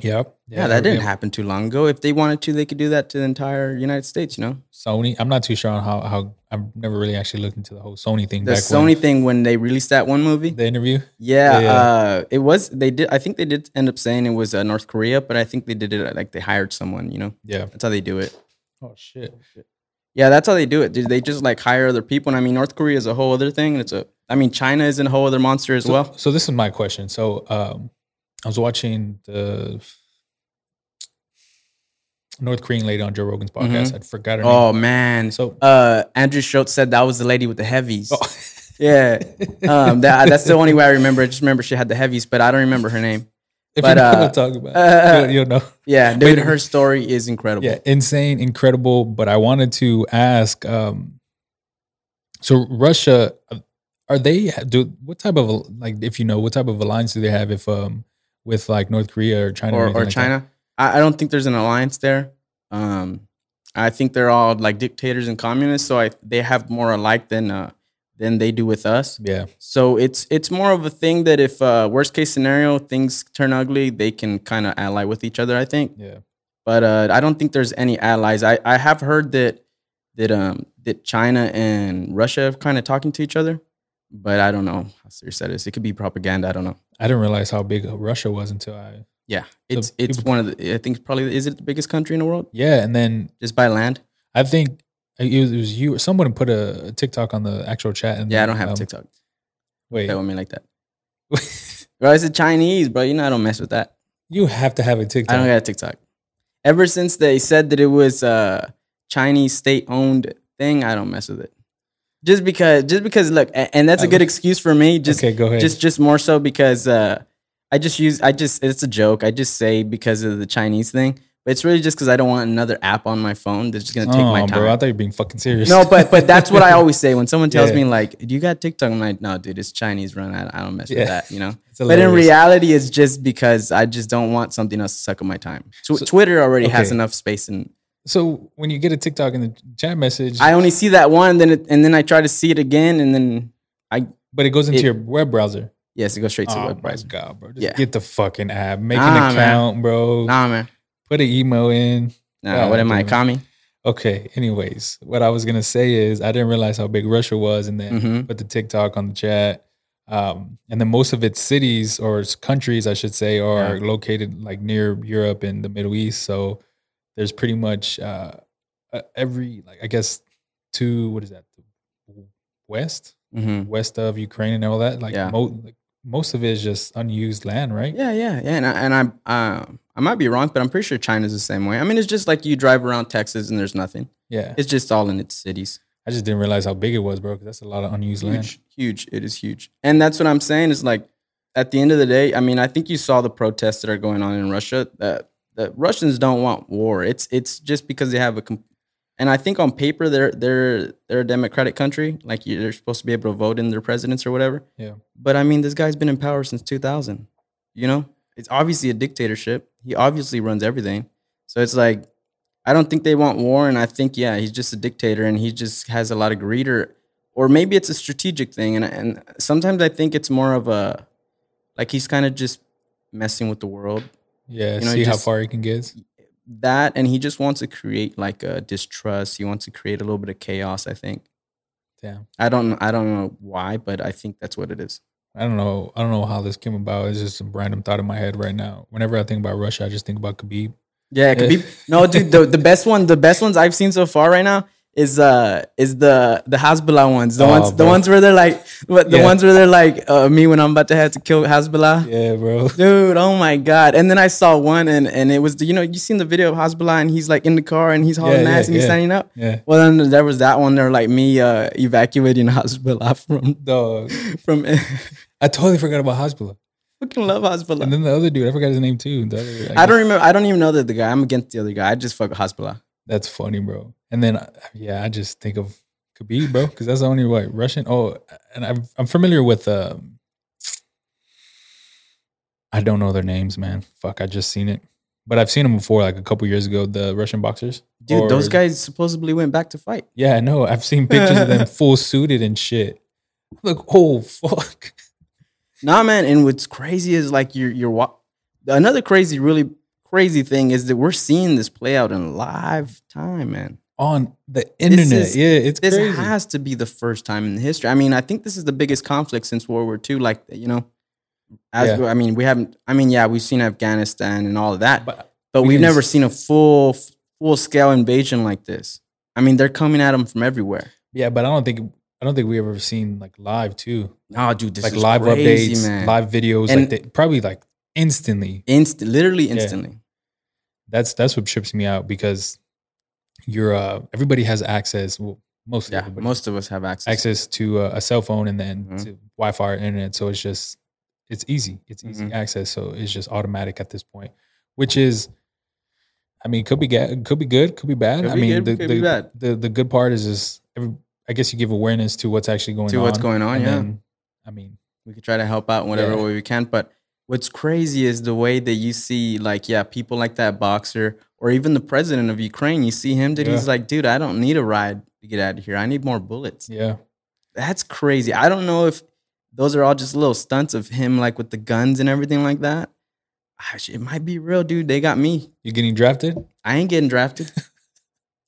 A: Yep.
B: Yeah, that didn't happen too long ago. If they wanted to, they could do that to the entire United States. You know,
A: Sony. I'm not too sure on how how I've never really actually looked into the whole Sony thing.
B: the
A: back
B: Sony
A: when,
B: thing when they released that one movie.
A: the interview.
B: Yeah,
A: Yeah.
B: Uh, it was. They did. I think they did end up saying it was uh, North Korea, but I think they did it like they hired someone. You know,
A: Yeah.
B: that's how they do it.
A: Oh shit.
B: Yeah, that's how they do it. Dude, They just like hire other people. And I mean, North Korea is a whole other thing. It's a. I mean, China is a whole other monster as
A: So,
B: well.
A: so this is my question. So um, I was watching the North Korean lady on Joe Rogan's podcast. I forgot her
B: Mm-hmm. Oh
A: name.
B: man.
A: So
B: Uh, Andrew Schulz said that was the lady with the heavies.
A: oh,
B: Yeah. Um, that, that's the only way I remember. I just remember she had the heavies, but I don't remember her name.
A: if
B: but,
A: you know what
B: uh,
A: I'm talking about,
B: uh,
A: you'll, you'll know.
B: Yeah, dude, her story is incredible.
A: Yeah, insane, incredible. But I wanted to ask. Um, so Russia, uh, are they do what type of like if you know what type of alliance do they have if um with like North Korea or China
B: or,
A: anything
B: or
A: like?
B: China. I, I don't think there's an alliance there. Um, I think they're all like dictators and communists, so I they have more alike than uh, than they do with us.
A: Yeah,
B: So it's it's more of a thing that if uh, worst case scenario things turn ugly, they can kind of ally with each other. I think,
A: yeah.
B: but uh, I don't think there's any allies. I, I have heard that that um that China and Russia are kind of talking to each other, but I don't know how serious that is. It could be propaganda. I don't know.
A: I didn't realize how big Russia was until I
B: Yeah, it's
A: So
B: it's
A: people-
B: one of the. I think probably is it the biggest country in the world
A: yeah, and then
B: just by land.
A: I think it was, it was you. Someone put a, a TikTok on the actual chat. And
B: Yeah, I don't have
A: um,
B: TikTok.
A: Wait,
B: That with me like that. Bro, it's a Chinese, bro. You know I don't mess with that.
A: you have to have a TikTok.
B: I don't got a TikTok. Ever since they said that it was a Chinese state owned thing, I don't mess with it. Just because, just because, look, and that's a good excuse for me. Just,
A: okay, go ahead.
B: just, just more so because uh, I just use, I just, it's a joke. I just say because of the Chinese thing, but it's really just because I don't want another app on my phone that's just gonna take
A: oh,
B: my time.
A: bro, I thought you were being fucking serious.
B: No, but but that's what I always say when someone tells
A: Yeah.
B: me like, "Do you got TikTok?" I'm like, "No, dude, it's Chinese run. I, I don't mess
A: Yeah.
B: with that." You know.
A: It's
B: But in reality, it's just because I just don't want something else to suck up my time. Tw-
A: So-
B: Twitter already has enough space, and
A: So when you get a TikTok in the chat message,
B: I only see that one, then it, and then I try to see it again, and then I.
A: but it goes into
B: it-
A: your web browser.
B: yes, it goes straight to the
A: oh
B: web browser.
A: god, bro! Just
B: Yeah.
A: get the fucking app. Make
B: Nah,
A: an
B: man.
A: account, bro.
B: Nah, man.
A: Put an email in.
B: Nah, what am I, commie?
A: Okay. Anyways, what I was gonna say is I didn't realize how big Russia was, and then
B: Mhm.
A: put the TikTok on the chat. Um, and then most of its cities or its countries, I should say, are located like near Europe and the Middle East. So there's pretty much uh, every like I guess two what is that west
B: hmm
A: west of Ukraine and all that. Like,
B: Yeah.
A: mo- like most of it is just unused land, right?
B: Yeah, yeah, yeah. And I, and I, uh, I might be wrong, but I'm pretty sure China's the same way. I mean, it's just like you drive around Texas and there's nothing.
A: Yeah.
B: It's just all in its cities.
A: I just didn't realize how big it was, bro. Because that's a lot of unused land.
B: huge, huge. It is huge, and that's what I'm saying. Is like at the end of the day, I mean, I think you saw the protests that are going on in Russia. That the Russians don't want war. It's it's just because they have a, and I think on paper they're they're they're a democratic country. Like you- they're supposed to be able to vote in their presidents or whatever.
A: Yeah.
B: But I mean, this guy's been in power since 2000. You know, it's obviously a dictatorship. He obviously runs everything. So it's like, I don't think they want war. And I think, yeah, he's just a dictator and he just has a lot of greed or, or maybe it's a strategic thing. And, and sometimes I think it's more of a, like he's kind of just messing with the world.
A: Yeah.
B: You know,
A: see how far he can get.
B: That, and he just wants to create like a distrust. He wants to create a little bit of chaos, I think.
A: Damn.
B: I don't, I don't know why, but I think that's what it is.
A: I don't know. I don't know how this came about. It's just a random thought in my head right now. Whenever I think about Russia, I just think about Khabib.
B: Yeah, be. No, dude, the, the best one, the best ones I've seen so far right now is uh is the the Hasbullah ones. The
A: Oh,
B: ones the ones where they're like what the
A: Yeah.
B: ones where they're like uh, me when I'm about to have to kill Hasbullah.
A: Yeah, bro.
B: Dude, oh my god! And then I saw one, and and it was the, you know you seen the video of Hasbullah, and he's like in the car, and he's hauling
A: Yeah, yeah,
B: ass, and he's
A: yeah.
B: standing up.
A: Yeah.
B: Well, then there was that one. They're like me uh, evacuating Hasbullah from
A: Dog.
B: from.
A: I totally forgot about Hezbollah.
B: fucking love Hasbullah.
A: And then the other dude, I forgot his name too. The other,
B: I don't remember. I don't even know that the guy. I'm against the other guy. I just fuck Hasbullah.
A: That's funny, bro. And then, uh, yeah, I just think of Khabib, bro, because that's the only way Russian. Oh, and I'm I'm familiar with. Um, I don't know their names, man. Fuck, I just seen it, but I've seen them before, like a couple years ago. The Russian boxers,
B: Dude, those guys supposedly went back to fight.
A: Yeah, I know. I've seen pictures of them full suited and shit. Look, oh fuck.
B: Nah, man. And what's crazy is like you're you're wa- another crazy, really crazy thing is that we're seeing this play out in live time, man.
A: On the internet,
B: is-
A: yeah, it's
B: This
A: crazy.
B: has to be the first time in history. I mean, I think this is the biggest conflict since World War II. Like, you know, as
A: Yeah.
B: I mean, we haven't. I mean, yeah, we've seen Afghanistan and all of that,
A: but
B: but
A: we
B: we've never
A: s-
B: seen a full full scale invasion like this. I mean, they're coming at them from everywhere.
A: yeah, but I don't think I don't think we ever seen like live too,
B: Oh, dude, this
A: like live
B: crazy,
A: updates,
B: man.
A: live videos,
B: And-
A: like they, probably like instantly.
B: Inst- literally instantly.
A: That's that's what trips me out because you're uh everybody has access. Well, most
B: Yeah, most of us have access.
A: access to a, a cell phone and then
B: Mhm.
A: to Wi-Fi or internet. So it's just it's easy. It's easy
B: Mhm.
A: access. So it's just automatic at this point, which is, I mean, could be ga- could be good, could be bad.
B: Could
A: I
B: be
A: mean,
B: good,
A: the, the, the the good part is is every, I guess you give awareness to what's actually going
B: To
A: on.
B: what's going on, yeah.
A: then, I mean,
B: we could try to help out in whatever
A: Yeah.
B: way we can. But what's crazy is the way that you see, like, yeah, people like that boxer or even the president of Ukraine. You see him, dude. He's like, dude, I don't need a ride to get out of here. I need more bullets.
A: yeah,
B: That's crazy. I don't know if those are all just little stunts of him, like with the guns and everything like that. Ah, Gosh, It might be real, dude. They got me.
A: you getting drafted,
B: I ain't getting drafted.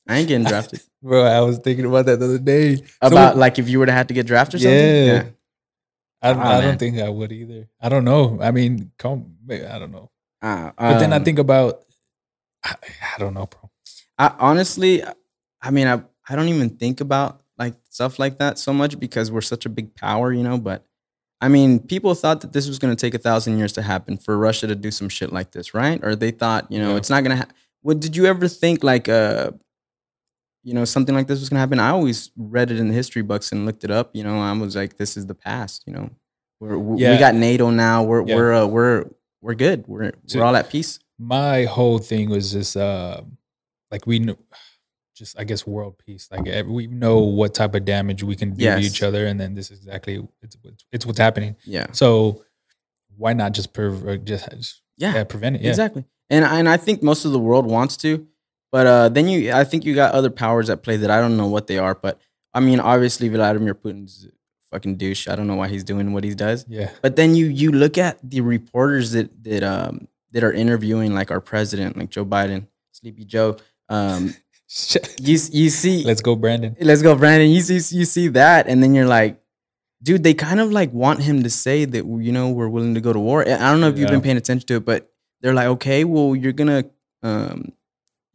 B: I ain't getting drafted.
A: bro. I was thinking about that the other day.
B: About like if you were to have to get drafted or something.
A: Yeah. I,
B: Ah,
A: I don't think I would either. I don't know. I mean, come, I don't know.
B: Uh,
A: But then I
B: um,
A: think about, I, I don't know, bro.
B: I honestly, I mean, I I don't even think about like stuff like that so much because we're such a big power, you know. But I mean, people thought that this was going to take a thousand years to happen for Russia to do some shit like this, right? Or they thought, you know,
A: Yeah.
B: it's not going to. Ha- what did you ever think like uh, you know, something like this was going to happen? I always read it in the history books and looked it up. You know, I was like, this is the past. You know, we're, we
A: Yeah.
B: we got NATO now. We're
A: Yeah.
B: we're uh, we're we're good. We're
A: So-
B: we're all at peace.
A: my whole thing was just uh like we know just i guess world peace like we know what type of damage we can do to each other and then this is exactly it's what's- it's what's happening
B: Yeah.
A: so why not just pre- just just,
B: Yeah.
A: yeah, prevent it yeah
B: Exactly. And and I think most of the world wants to, but uh, then you I think you got other powers at play that I don't know what they are. But I mean, obviously Vladimir Putin's a fucking douche. I don't know why he's doing what he does.
A: yeah
B: But then you you look at the reporters that that um that are interviewing like our president, like Joe Biden, Sleepy Joe. Um, you you see
A: let's go brandon
B: let's go, Brandon. You see, you see that, and then you're like, dude, they kind of like want him to say that you know we're willing to go to war. I don't know if you've been paying attention to it, but they're like, okay, well, you're gonna, um,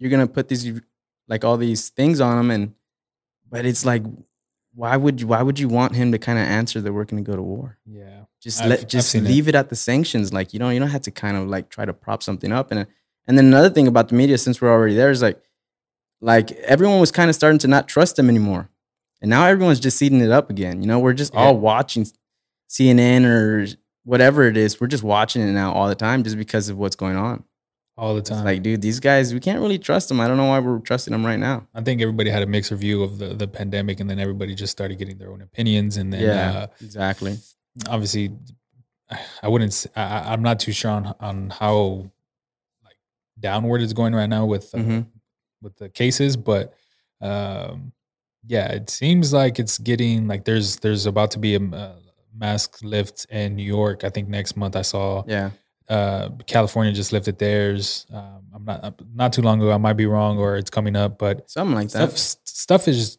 B: you're gonna put these like all these things on him, and but it's like, why would you, why would you want him to kind of answer that we're gonna go to war?
A: yeah
B: Just
A: I've-
B: let just
A: seen it.
B: leave it. at the sanctions. Like you don't you don't have to kind of like try to prop something up. And uh, and then another thing about the media, since we're already there, is like like everyone was kind of starting to not trust them anymore. And now everyone's just eating it up again. You know, we're just
A: Yeah.
B: all watching CNN or whatever it is. We're just watching it now all the time just because of what's going on.
A: All the
B: It's
A: time
B: like, dude, these guys, we can't really trust them. I don't know why we're trusting them right now.
A: i think everybody had a mixed review of the, the pandemic and then everybody just started getting their own opinions and then
B: yeah,
A: uh,
B: exactly.
A: obviously i wouldn't I, am not too sure on, on how like downward it's going right now with uh,
B: Mhm.
A: with the cases but um yeah it seems like it's getting like there's there's about to be a mask lift in new york i think next month i saw
B: Yeah.
A: Uh california just lifted theirs um i'm not not too long ago i might be wrong or it's coming up but
B: Something like
A: stuff
B: that.
A: stuff is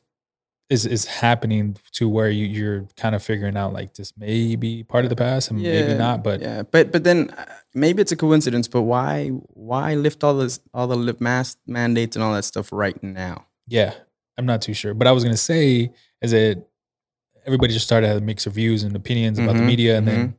A: is is happening to where you you're kind of figuring out like this may be part of the past and maybe not but
B: yeah, but but then uh, maybe it's a coincidence. But why why lift all this all the lift mask mandates and all that stuff right now?
A: yeah i'm not too sure but i was gonna say is it everybody just started having mixed reviews and opinions about the
B: Mhm,
A: media and then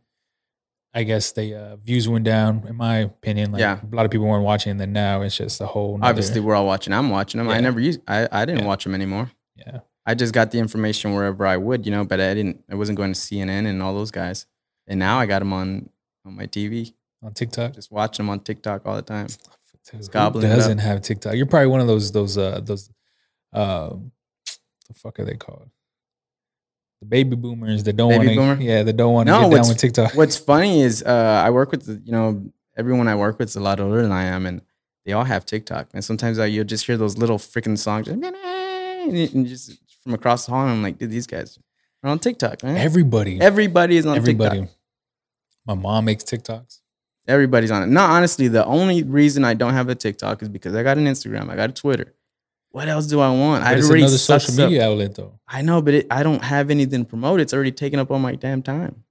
A: i guess the uh, views went down in my opinion like
B: Yeah.
A: a lot of people weren't watching and then now it's just a whole nother-
B: Obviously, we're all watching. I'm watching them. I never use. I I didn't
A: Yeah.
B: watch them anymore.
A: yeah
B: I just got the information wherever I would, you know. But I didn't. I wasn't going to CNN and all those guys. And now I got them on on my TV.
A: on tiktok
B: Just watching them on TikTok all the time. Gobbling it
A: doesn't have tiktok you're probably one of those those uh those um the fuck are they called the baby boomers that don't want to yeah that don't want to
B: No,
A: get down with tiktok
B: What's funny is uh, I work with you know everyone I work with is a lot older than I am, and they all have TikTok. And sometimes I, you'll just hear those little freaking songs, and just from across the hall. And I'm like, dude, these guys are on TikTok, man.
A: everybody
B: Everybody is on TikTok
A: everybody
B: TikTok.
A: my mom makes tiktoks
B: Everybody's on it. No, honestly, the only reason I don't have a TikTok is because I got an Instagram. I got a Twitter. What else do I want?
A: But
B: I
A: it's
B: already
A: another
B: sucks
A: social
B: up-
A: media outlet, though.
B: I know, but it, I don't have anything to promote. It's already taken up all my damn time.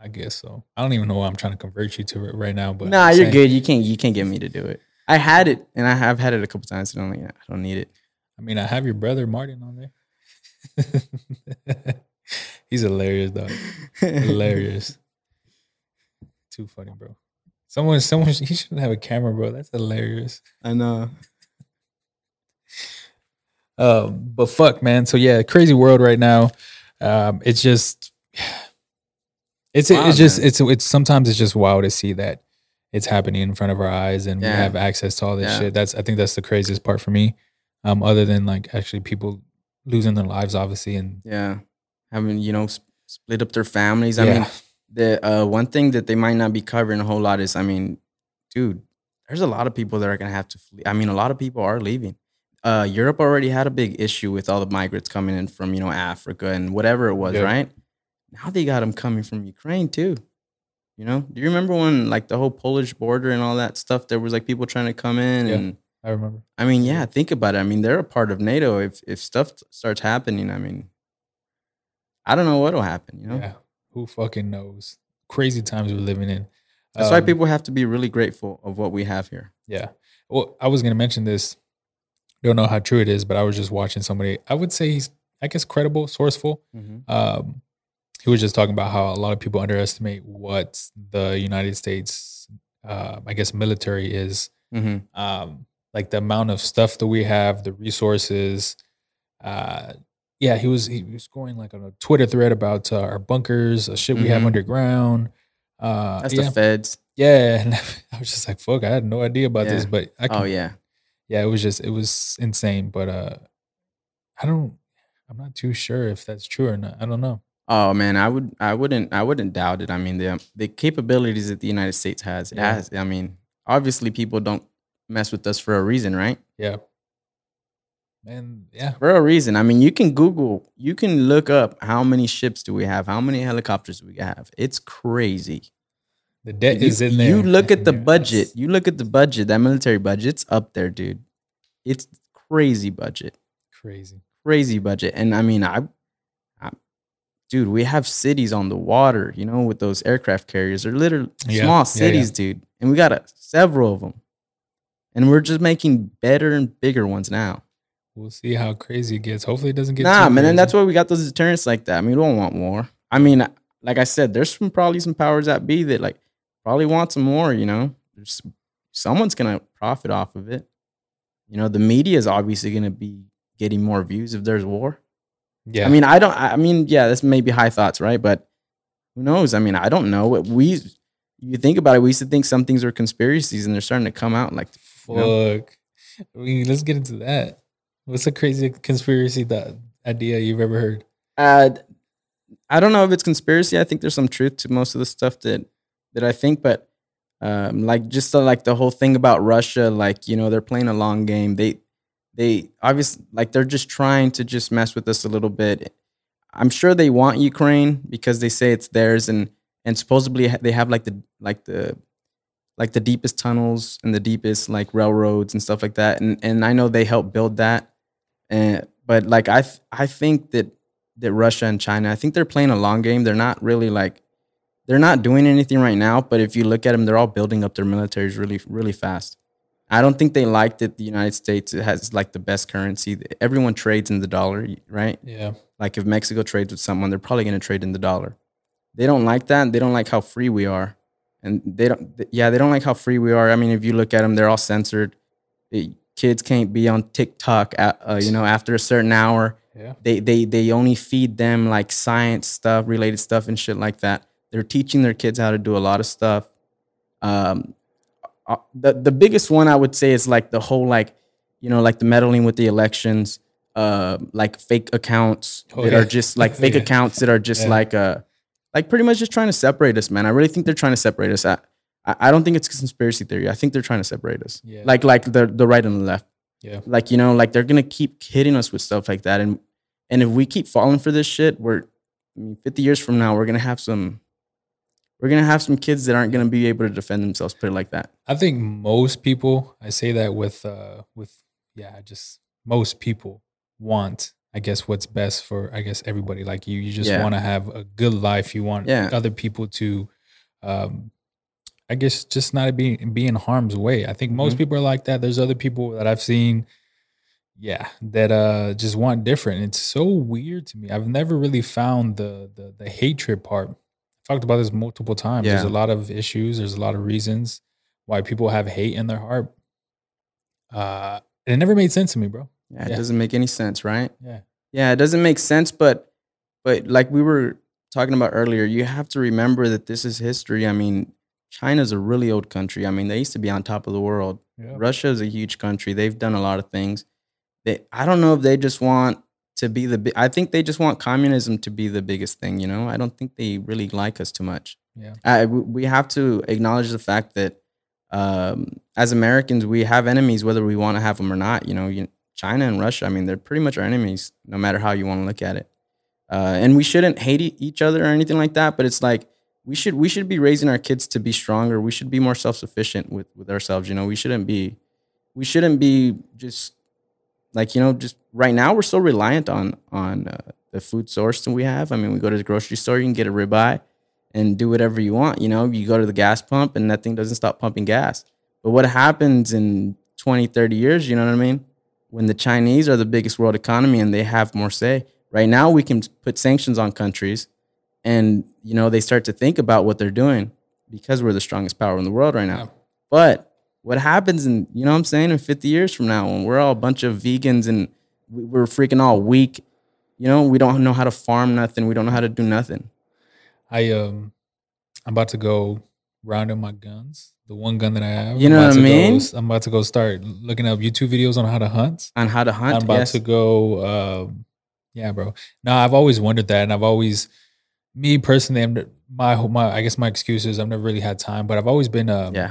A: I guess so. I don't even know why I'm trying to convert you to it right now. But
B: nah,
A: I'm
B: you're
A: saying-
B: good. You can't. You can't get me to do it. I had it, and I have had it a couple times. And I'm like, I don't need it.
A: I mean, I have your brother Martin on there. He's hilarious, dog. Hilarious. Too funny, bro. Someone, someone, he shouldn't have a camera, bro. That's hilarious.
B: I know.
A: Um, but fuck, man. So yeah, crazy world right now. Um, it's just, it's it's just
B: man.
A: it's it's sometimes it's just wild to see that it's happening in front of our eyes and we have access to all this
B: Yeah.
A: shit. That's I think that's the craziest part for me. Um, other than like actually people losing their lives, obviously, and
B: Yeah, having you know sp- split up their families. I
A: yeah,
B: mean, the uh, one thing that they might not be covering a whole lot is, I mean, dude, there's a lot of people that are gonna have to flee. I mean, a lot of people are leaving. Uh, Europe already had a big issue with all the migrants coming in from you know Africa and whatever it was,
A: Yeah.
B: right? Now they got them coming from Ukraine too. You know, do you remember when like the whole Polish border and all that stuff? There was like people trying to come in,
A: Yeah.
B: and
A: I remember.
B: I mean, yeah, think about it. I mean, they're a part of NATO. If if stuff starts happening, I mean, I don't know what'll happen. You know,
A: Yeah, who fucking knows? Crazy times we're living in.
B: That's why
A: Um,
B: people have to be really grateful of what we have here.
A: Yeah. Well, I was gonna mention this. Don't know how true it is, but I was just watching somebody. I would say he's, I guess, credible, sourceful. Um, he was just talking about how a lot of people underestimate what the United States, uh, I guess, military is.
B: Mm-hmm.
A: Um, like the amount of stuff that we have, the resources. Uh, yeah, he was he was going like on a Twitter thread about uh, our bunkers, uh, shit we have
B: Mhm.
A: underground. Uh,
B: That's
A: yeah,
B: the feds.
A: yeah, and I was just like, "Fuck!" I had no idea about this, but I can,
B: Oh yeah,
A: yeah, it was just it was insane. But uh, I don't, I'm not too sure if that's true or not. I don't know.
B: Oh man, I would, I wouldn't, I wouldn't doubt it. I mean, the the capabilities that the United States has, it
A: Yeah.
B: has. I mean, obviously, people don't mess with us for a reason, right?
A: Yeah, and yeah,
B: For a reason. I mean, you can Google, you can look up how many ships do we have, how many helicopters do we have. It's crazy.
A: The debt
B: you,
A: is in there.
B: You look at the budget. You look at the budget. That military budget's up there, dude. It's crazy budget.
A: crazy.
B: crazy budget. And I mean, I, I, dude, we have cities on the water, you know, with those aircraft carriers. They're literally
A: Yeah,
B: small
A: yeah,
B: cities, dude. And we got a, several of them. And we're just making better and bigger ones now.
A: We'll see how crazy it gets. Hopefully, it doesn't get
B: Nah,
A: too
B: man, and that's why we got those deterrents like that. I mean, we don't want war. I mean, like I said, there's some probably some powers that be that like probably want some more, you know. There's someone's gonna profit off of it. You know, the media is obviously gonna be getting more views if there's war.
A: yeah.
B: I mean, I don't. I mean, yeah, this may be high thoughts, right? But who knows? I mean, I don't know. We, you think about it, we used to think some things were conspiracies, and they're starting to come out. Like,
A: fuck.
B: you
A: I mean, let's get into that. What's the crazy conspiracy that idea you've ever heard?
B: uh, I don't know if it's conspiracy. I think there's some truth to most of the stuff that I think, but um, like just the, like the whole thing about Russia, like you know, they're playing a long game. They they obviously like they're just trying to just mess with us a little bit. I'm sure they want Ukraine because they say it's theirs, and and supposedly they have like the like the like the deepest tunnels and the deepest like railroads and stuff like that. And and I know they helped build that. And but like I th- I think that that Russia and China, I think they're playing a long game. They're not really like they're not doing anything right now. But if you look at them, they're all building up their militaries really really fast. I don't think they like that the United States has like the best currency. Everyone trades in the dollar, right?
A: Yeah,
B: Like if Mexico trades with someone, they're probably going to trade in the dollar. They don't like that. They don't like how free we are, and they don't. Yeah, they don't like how free we are. I mean, if you look at them, they're all censored. The kids can't be on TikTok, at, uh, you know, after a certain hour.
A: yeah,
B: They they they only feed them like science stuff, related stuff, and shit like that. They're teaching their kids how to do a lot of stuff. Um, uh, the the biggest one I would say is like the whole like, you know, like the meddling with the elections, uh, like fake accounts
A: Oh,
B: that
A: yeah.
B: are just like fake
A: Yeah.
B: accounts that are just
A: Yeah.
B: like uh, like pretty much just trying to separate us, man. I really think they're trying to separate us. I, I don't think it's conspiracy theory. I think they're trying to separate us.
A: Yeah.
B: Like like the the right and the left
A: yeah.
B: like you know like they're gonna keep hitting us with stuff like that and and if we keep falling for this shit we're i mean 50 years from now we're gonna have some we're gonna have some kids that aren't gonna be able to defend themselves. Put it like that.
A: I think most people, I say that with uh with yeah, just most people want, I guess, what's best for I guess everybody. Like you, you just
B: Yeah.
A: want to have a good life. You want
B: Yeah.
A: other people to, um, I guess, just not be be in harm's way. I think most
B: Mhm.
A: people are like that. There's other people that I've seen, yeah, that uh just want different. It's so weird to me. I've never really found the the the hatred part. Talked about this multiple times. There's a lot of issues. There's a lot of reasons why people have hate in their heart. Uh, and it never made sense to me, bro.
B: Yeah, it
A: Yeah.
B: doesn't make any sense, right?
A: Yeah.
B: Yeah, it doesn't make sense, but but like we were talking about earlier, you have to remember that this is history. I mean, China's a really old country. I mean, they used to be on top of the world.
A: Yeah.
B: Russia is a huge country. They've done a lot of things. They, I don't know if they just want to be the. bi- I think they just want communism to be the biggest thing. You know, I don't think they really like us too much.
A: Yeah.
B: I, we have to acknowledge the fact that um, as Americans, we have enemies whether we want to have them or not. You know, you, China and Russia. I mean, they're pretty much our enemies, no matter how you want to look at it. Uh, and we shouldn't hate e- each other or anything like that. But it's like we should we should be raising our kids to be stronger. We should be more self sufficient with with ourselves. You know, we shouldn't be we shouldn't be just like you know just right now we're so reliant on on uh, the food source that we have. I mean, we go to the grocery store, you can get a ribeye and do whatever you want. You know, you go to the gas pump and that thing doesn't stop pumping gas. But what happens in 20, 30 years, you know what I mean? When the Chinese are the biggest world economy and they have more say. Right now we can put sanctions on countries and you know they start to think about what they're doing because we're the strongest power in the world right now.
A: Yeah.
B: But what happens in you know what I'm saying in 50 years from now when we're all a bunch of vegans and we- we're freaking all weak, you know, we don't know how to farm nothing, we don't know how to do nothing.
A: I um, I'm about to go round up my guns. The one gun that I have.
B: You know what I
A: to go-
B: mean?
A: I'm about to go start looking up YouTube videos on how to hunt.
B: On how to hunt.
A: I'm about
B: yes.
A: to go. Um, yeah, bro. No, I've always wondered that, and I've always, me personally, I'm my my. I guess my excuse is I've never really had time, but I've always been. Um,
B: Yeah.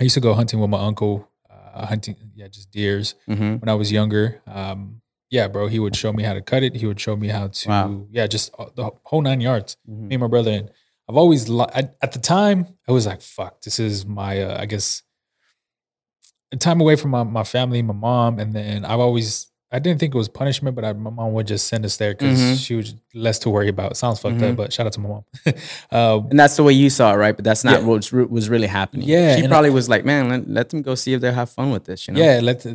A: I used to go hunting with my uncle, uh, hunting, yeah, just deers
B: hmm
A: when I was younger. Um, yeah, bro, he would show me how to cut it. He would show me how to,
B: Wow.
A: yeah, just uh, the whole nine yards.
B: hmm
A: Me and my brother, and I've always li- I, at the time I was like, "Fuck, this is my, uh, I guess, a time away from my, my family, my mom." And then I've always I didn't think it was punishment, but I, my mom would just send us there because
B: Mhm.
A: she was less to worry about. Sounds fucked
B: Mhm.
A: up, but shout out to my mom. um,
B: And that's the way you saw it, right? But that's not
A: Yeah.
B: what was, really happening.
A: Yeah,
B: She probably was like, man, let, let them go see if they have fun with this, you know?
A: Yeah, let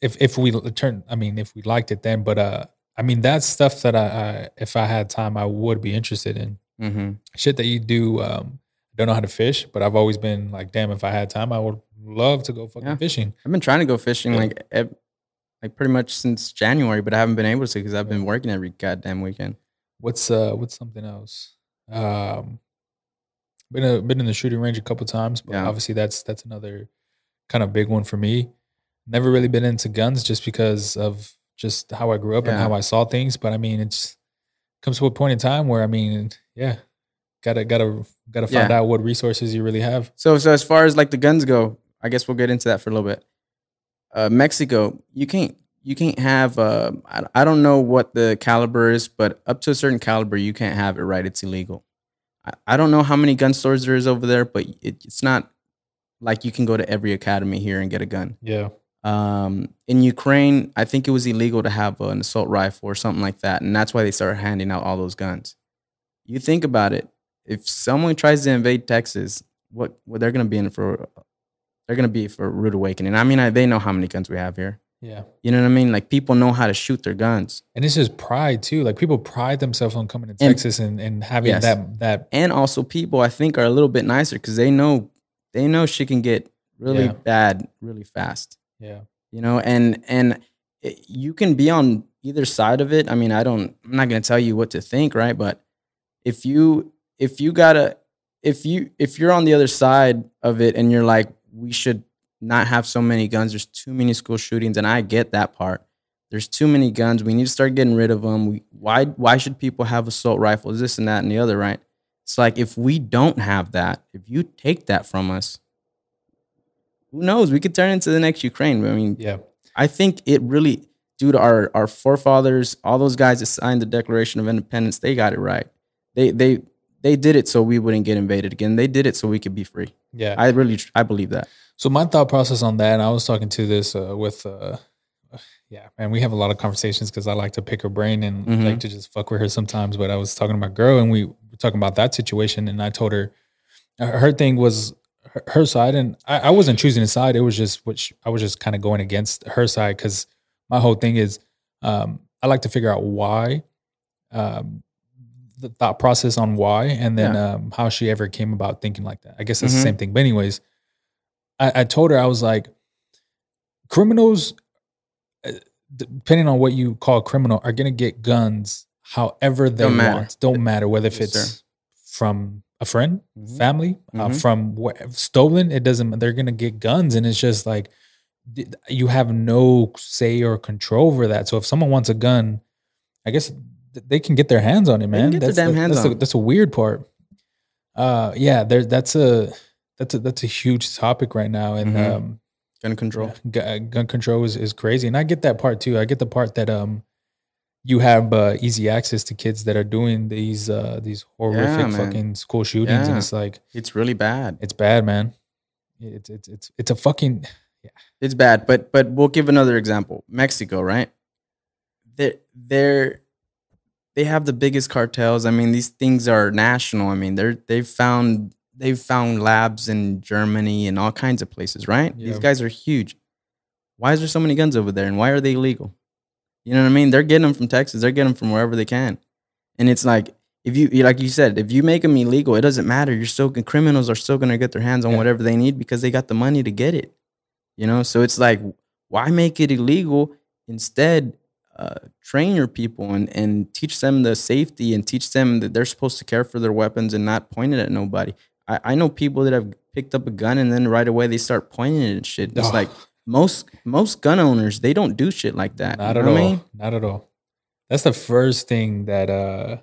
A: if if we turn. I mean, if we liked it then, but uh, I mean that's stuff that I, I if I had time, I would be interested in.
B: hmm
A: Shit that you do. Um, don't know how to fish, but I've always been like, damn, if I had time, I would love to go fucking
B: Yeah.
A: fishing.
B: I've been trying to go fishing
A: Yeah.
B: like like pretty much since January, but I haven't been able to because I've been working every goddamn weekend.
A: What's uh, what's something else? Um, been a, been in the shooting range a couple times, but
B: Yeah.
A: obviously that's that's another kind of big one for me. Never really been into guns just because of just how I grew up and how I saw things. But I mean, it's comes to a point in time where I mean, yeah, gotta gotta gotta find
B: Yeah.
A: out what resources you really have.
B: So, so as far as like the guns go, I guess we'll get into that for a little bit. Uh, Mexico, you can't you can't have. Uh, I, I don't know what the caliber is, but up to a certain caliber, you can't have it. Right? It's illegal. I, I don't know how many gun stores there is over there, but it, it's not like you can go to every academy here and get a gun.
A: Yeah,
B: Um, in Ukraine, I think it was illegal to have an assault rifle or something like that, and that's why they started handing out all those guns. You think about it: if someone tries to invade Texas, what what they're gonna be in for? They're gonna be for rude awakening. I mean, I, they know how many guns we have here.
A: yeah,
B: You know what I mean? Like people know how to shoot their guns,
A: and it's just pride too. Like people pride themselves on coming to
B: And-
A: Texas and and having
B: Yes.
A: that that
B: and also people I think are a little bit nicer because they know they know shit can get really
A: Yeah.
B: bad really fast.
A: yeah
B: you know and and it, you can be on either side of it i mean i don't i'm not to tell you what to think right but if you if you gotta if you if you're on the other side of it and you're like we should not have so many guns. There's too many school shootings and i get that part. There's too many guns. We need to start getting rid of them we, why why should people have assault rifles this and that and the other right? It's like if we don't have that if you take that from us who knows? We could turn into the next ukraine i mean
A: yeah.
B: I think it really, due to our our forefathers, all those guys that signed the Declaration of Independence, they got it right. They they they did it so we wouldn't get invaded again. They did it so we could be free.
A: Yeah.
B: I really I believe that.
A: So my thought process on that, and I was talking to this uh, with, uh, yeah, man, we have a lot of conversations because I like to pick her brain and
B: Mhm.
A: like to just fuck with her sometimes. But I was talking to my girl, and we were talking about that situation, and I told her her her thing was her, her side, and I, I wasn't choosing a side. It was just which I was just kind of going against her side because my whole thing is um, I like to figure out why. Um, the thought process on why and then um, how she ever came about thinking like that. I guess it's
B: Mhm.
A: the same thing. But anyways, I, I told her I was like, criminals, uh, depending on what you call a criminal, are gonna get guns however they
B: Don't
A: want. Don't matter whether if
B: Yes,
A: it's
B: sir.
A: from a friend,
B: Mhm.
A: family, uh,
B: Mhm.
A: from what stolen. It doesn't. They're gonna get guns, and it's just like you have no say or control over that. So if someone wants a gun, I guess they can get their hands on it, man.
B: get their
A: that's
B: damn
A: the-
B: hands
A: that's
B: on it.
A: that's a weird part. Uh, yeah, there. That's a that's a that's a huge topic right now, and
B: Mhm.
A: um,
B: Gun control.
A: yeah, gun control is, is crazy, and I get that part too. I get the part that um, you have uh, easy access to kids that are doing these uh these horrific
B: man.
A: fucking school shootings, and it's like
B: It's really bad.
A: it's bad, man. It's it's it's it's a fucking yeah.
B: It's bad, but but we'll give another example. Mexico, right? They're they're they have the biggest cartels. I mean, these things are national. I mean, they're they've found they've found labs in Germany and all kinds of places, right?
A: Yeah.
B: These guys are huge. Why is there so many guns over there, and why are they illegal? You know what I mean? They're getting them from Texas. They're getting them from wherever they can, and it's like if you like you said, if you make them illegal, it doesn't matter. You're still criminals are still going to get their hands on
A: Yeah.
B: whatever they need because they got the money to get it. You know, so it's like, why make it illegal? Instead, uh, train your people and, and teach them the safety and teach them that they're supposed to care for their weapons and not point it at nobody. I, I know people that have picked up a gun and then right away they start pointing it at shit. It's
A: Ugh.
B: like most most gun owners they don't do shit like that.
A: Not
B: you
A: at all.
B: I mean?
A: Not at all. That's the first thing that uh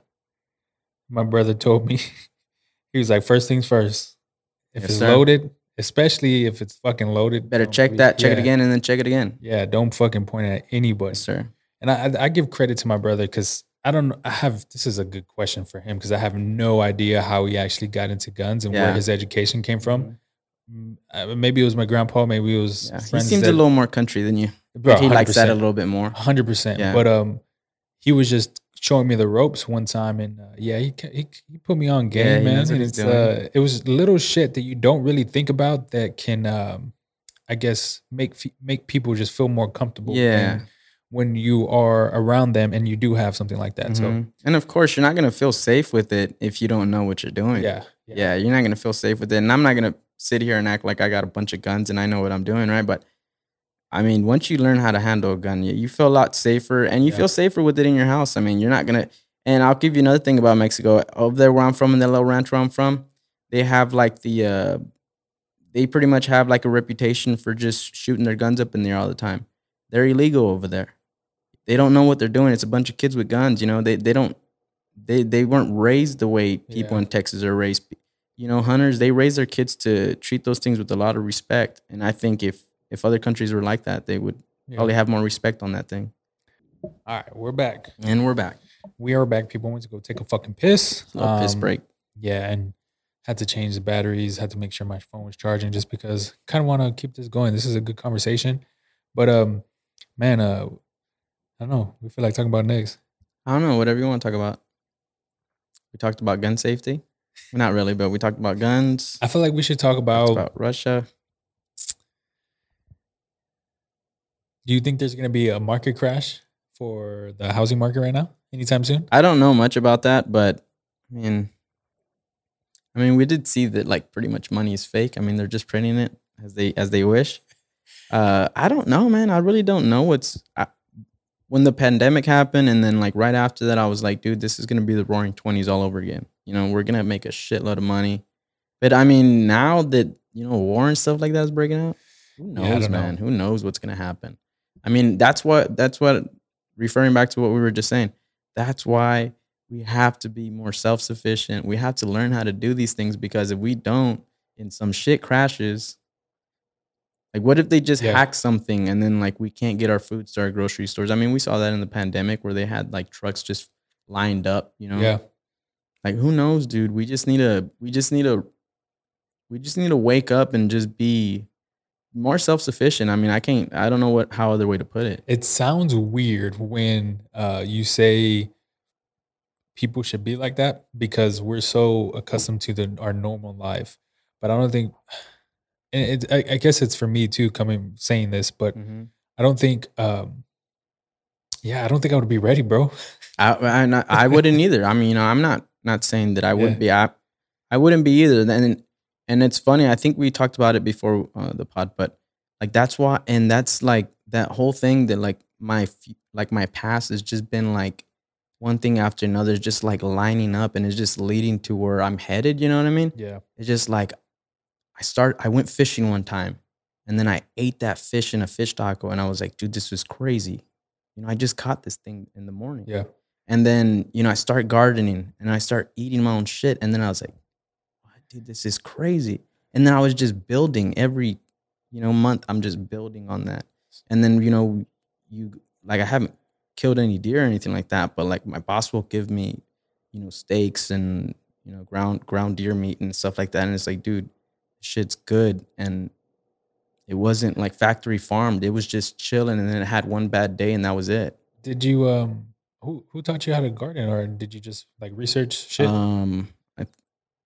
A: my brother told me. he was like, first things first. If
B: Yes,
A: it's
B: sir.
A: loaded, especially if it's fucking loaded,
B: Better check that, check it again, and then check it again.
A: Yeah, don't fucking point it at anybody.
B: Yes, sir.
A: And I, I give credit to my brother because I don't. I have this is a good question for him because I have no idea how he actually got into guns and where his education came from. Mm, uh, Maybe it was my grandpa. Maybe it was
B: Yeah. He seems
A: that,
B: a little more country than you.
A: Bro,
B: he likes that a little bit more.
A: hundred percent.
B: Yeah.
A: But um, he was just showing me the ropes one time, and uh, yeah, he, he he put me on game,
B: Yeah,
A: man. And it's uh, it was little shit that you don't really think about that can um, I guess make make people just feel more comfortable.
B: Yeah.
A: when, when you are around them and you do have something like that. So
B: Mhm. and of course, you're not gonna feel safe with it if you don't know what you're doing.
A: yeah,
B: yeah, you're not gonna feel safe with it. And I'm not gonna sit here and act like I got a bunch of guns and I know what I'm doing, right? But I mean, once you learn how to handle a gun, you, you feel a lot safer and you
A: Yeah.
B: feel safer with it in your house. I mean, you're not gonna. And I'll give you another thing about Mexico. Over there, where I'm from, in the little ranch where I'm from, they have like the. uh They pretty much have like a reputation for just shooting their guns up in there all the time. They're illegal over there. They don't know what they're doing. It's a bunch of kids with guns. You know, they they don't. They they weren't raised the way people
A: Yeah.
B: in Texas are raised you know hunters they raise their kids to treat those things with a lot of respect and i think if if other countries were like that they would
A: Yeah.
B: probably have more respect on that thing
A: All right, we're back.
B: and we're back
A: We are back. People went to go take a fucking piss.
B: piss
A: Um,
B: break
A: Yeah, and had to change the batteries. Had to make sure my phone was charging, just because kind of want to keep this going. This is a good conversation, but um, man, uh, I don't know. We feel like talking about next.
B: i don't know whatever you want to talk about we talked about gun safety well, not really but we talked about guns
A: I feel like we should talk about.
B: about russia
A: Do you think there's going to be a market crash for the housing market right now, anytime soon?
B: i don't know much about that but i mean i mean we did see that like pretty much money is fake i mean they're just printing it as they as they wish uh i don't know man i really don't know what's I, when the pandemic happened and then like right after that i was like dude this is gonna be the roaring 20s all over again. You know we're gonna make a shitload of money. But i mean now that you know war and stuff like that is breaking out who knows
A: know.
B: man? Who knows what's gonna happen? I mean that's what that's what referring back to what we were just saying that's why we have to be more self-sufficient. We have to learn how to do these things because if we don't and some shit crashes like what if they just
A: Yeah.
B: hack something and then like we can't get our food to our grocery stores i mean we saw that in the pandemic where they had like trucks just lined up you know
A: Yeah,
B: like who knows, dude? We just need to we just need to we just need to wake up and just be more self-sufficient. I mean, I can't I don't know what how other way to put it.
A: It sounds weird when uh, you say people should be like that because we're so accustomed to the our normal life. But I don't think, and it, I, I guess it's for me too, coming saying this, but
B: Mhm.
A: I don't think, um, yeah, I don't think I would be ready, bro.
B: I I, not, I wouldn't either. I mean, you know, I'm not not saying that I would
A: Yeah.
B: be. I I wouldn't be either. Then and it's funny. I think we talked about it before uh, the pod, but like that's why, and that's like that whole thing that like my like my past has just been like one thing after another, is just like lining up, and it's just leading to where I'm headed. You know what I mean?
A: Yeah.
B: It's just like I start. I went fishing one time, and then I ate that fish in a fish taco, and I was like, dude, this was crazy. You know, I just caught this thing in the morning.
A: Yeah.
B: And then, you know, I start gardening and I start eating my own shit. And then I was like, dude, this is crazy. And then I was just building every, you know, month. I'm just building on that. And then, you know, you like I haven't killed any deer or anything like that, but like my boss will give me, you know, steaks and, you know, ground ground deer meat and stuff like that. And it's like, dude, shit's good. And it wasn't like factory farmed. It was just chilling. And then it had one bad day and that was it.
A: Did you, um, who, who taught you how to garden or did you just like research shit?
B: Um, I,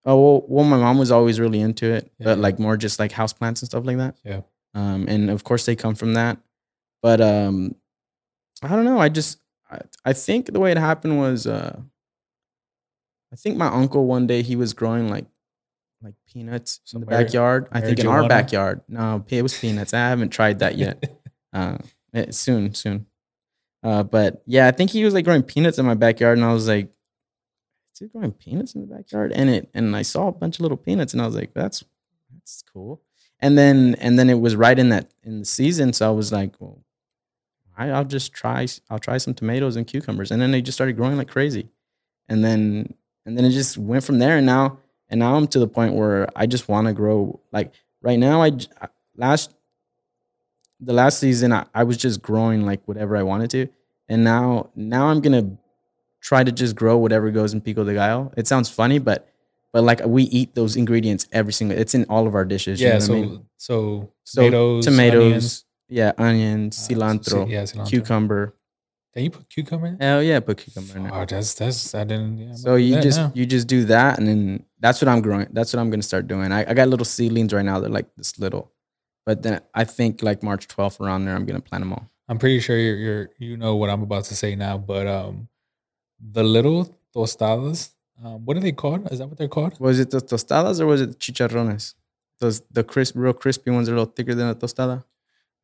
B: oh well, well, my mom was always really into it,
A: Yeah,
B: but like more just like house plants and stuff like that.
A: Yeah.
B: Um, and of course they come from that, but um, I don't know. I just I, I think the way it happened was uh, I think my uncle one day he was growing like like peanuts
A: Some
B: in the backyard. I think in our backyard. No, it was peanuts. I haven't tried that yet. uh, eh, soon, soon. Uh, but yeah, I think he was like growing peanuts in my backyard, and I was like, "Is he growing peanuts in the backyard?" And it, and I saw a bunch of little peanuts, and I was like, "That's that's cool." And then and then it was right in that in the season, so I was like, "Well, I, I'll just try. I'll try some tomatoes and cucumbers," and then they just started growing like crazy, and then and then it just went from there, and now and now I'm to the point where I just want to grow. Like right now, i last the last season I, I was just growing like whatever I wanted to. And now now I'm gonna try to just grow whatever goes in pico de gallo. It sounds funny, but but like we eat those ingredients every single it's in all of our dishes. you
A: yeah.
B: know what
A: So,
B: I mean?
A: so
B: So
A: tomatoes,
B: tomatoes,
A: onions,
B: yeah, onions,
A: uh,
B: cilantro,
A: yeah, cilantro.
B: cucumber.
A: Can you put cucumber in?
B: Hell yeah, put cucumber in there.
A: Oh, that's that's I didn't. Yeah,
B: So you just you just do that and then that's what I'm growing. That's what I'm gonna start doing. I, I got little seedlings right now. They're like this little. But then I think like March 12th around there, I'm gonna plant them all.
A: I'm pretty sure you're, you're you know what I'm about to say now, but um, the little tostadas. Um, what are they called? Is that what they're called?
B: Was it the tostadas or was it chicharrones? Those the crisp, real crispy ones are a little thicker than a tostada.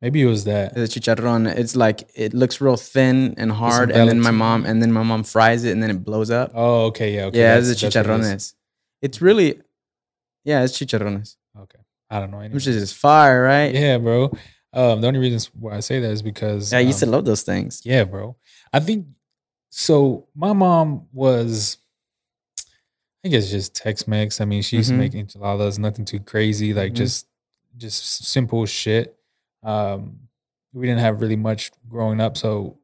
A: Maybe it was that.
B: The chicharrón, it's like it looks real thin and hard, and then my mom and then my mom fries it and then it blows up.
A: Oh, okay, yeah, okay.
B: yeah, it's the
A: what it
B: chicharrones. It's really, yeah, it's chicharrones.
A: Okay, I don't know.
B: Which is just fire, right? Yeah,
A: Yeah, bro. Um, the only reason why I say that is because
B: I used
A: um,
B: to love those things.
A: Yeah, bro. I think so. My mom was, I guess, just Tex Mex. I mean, she used
B: Mhm.
A: to make enchiladas, nothing too crazy, like
B: Mhm.
A: just just simple shit. Um, we didn't have really much growing up, so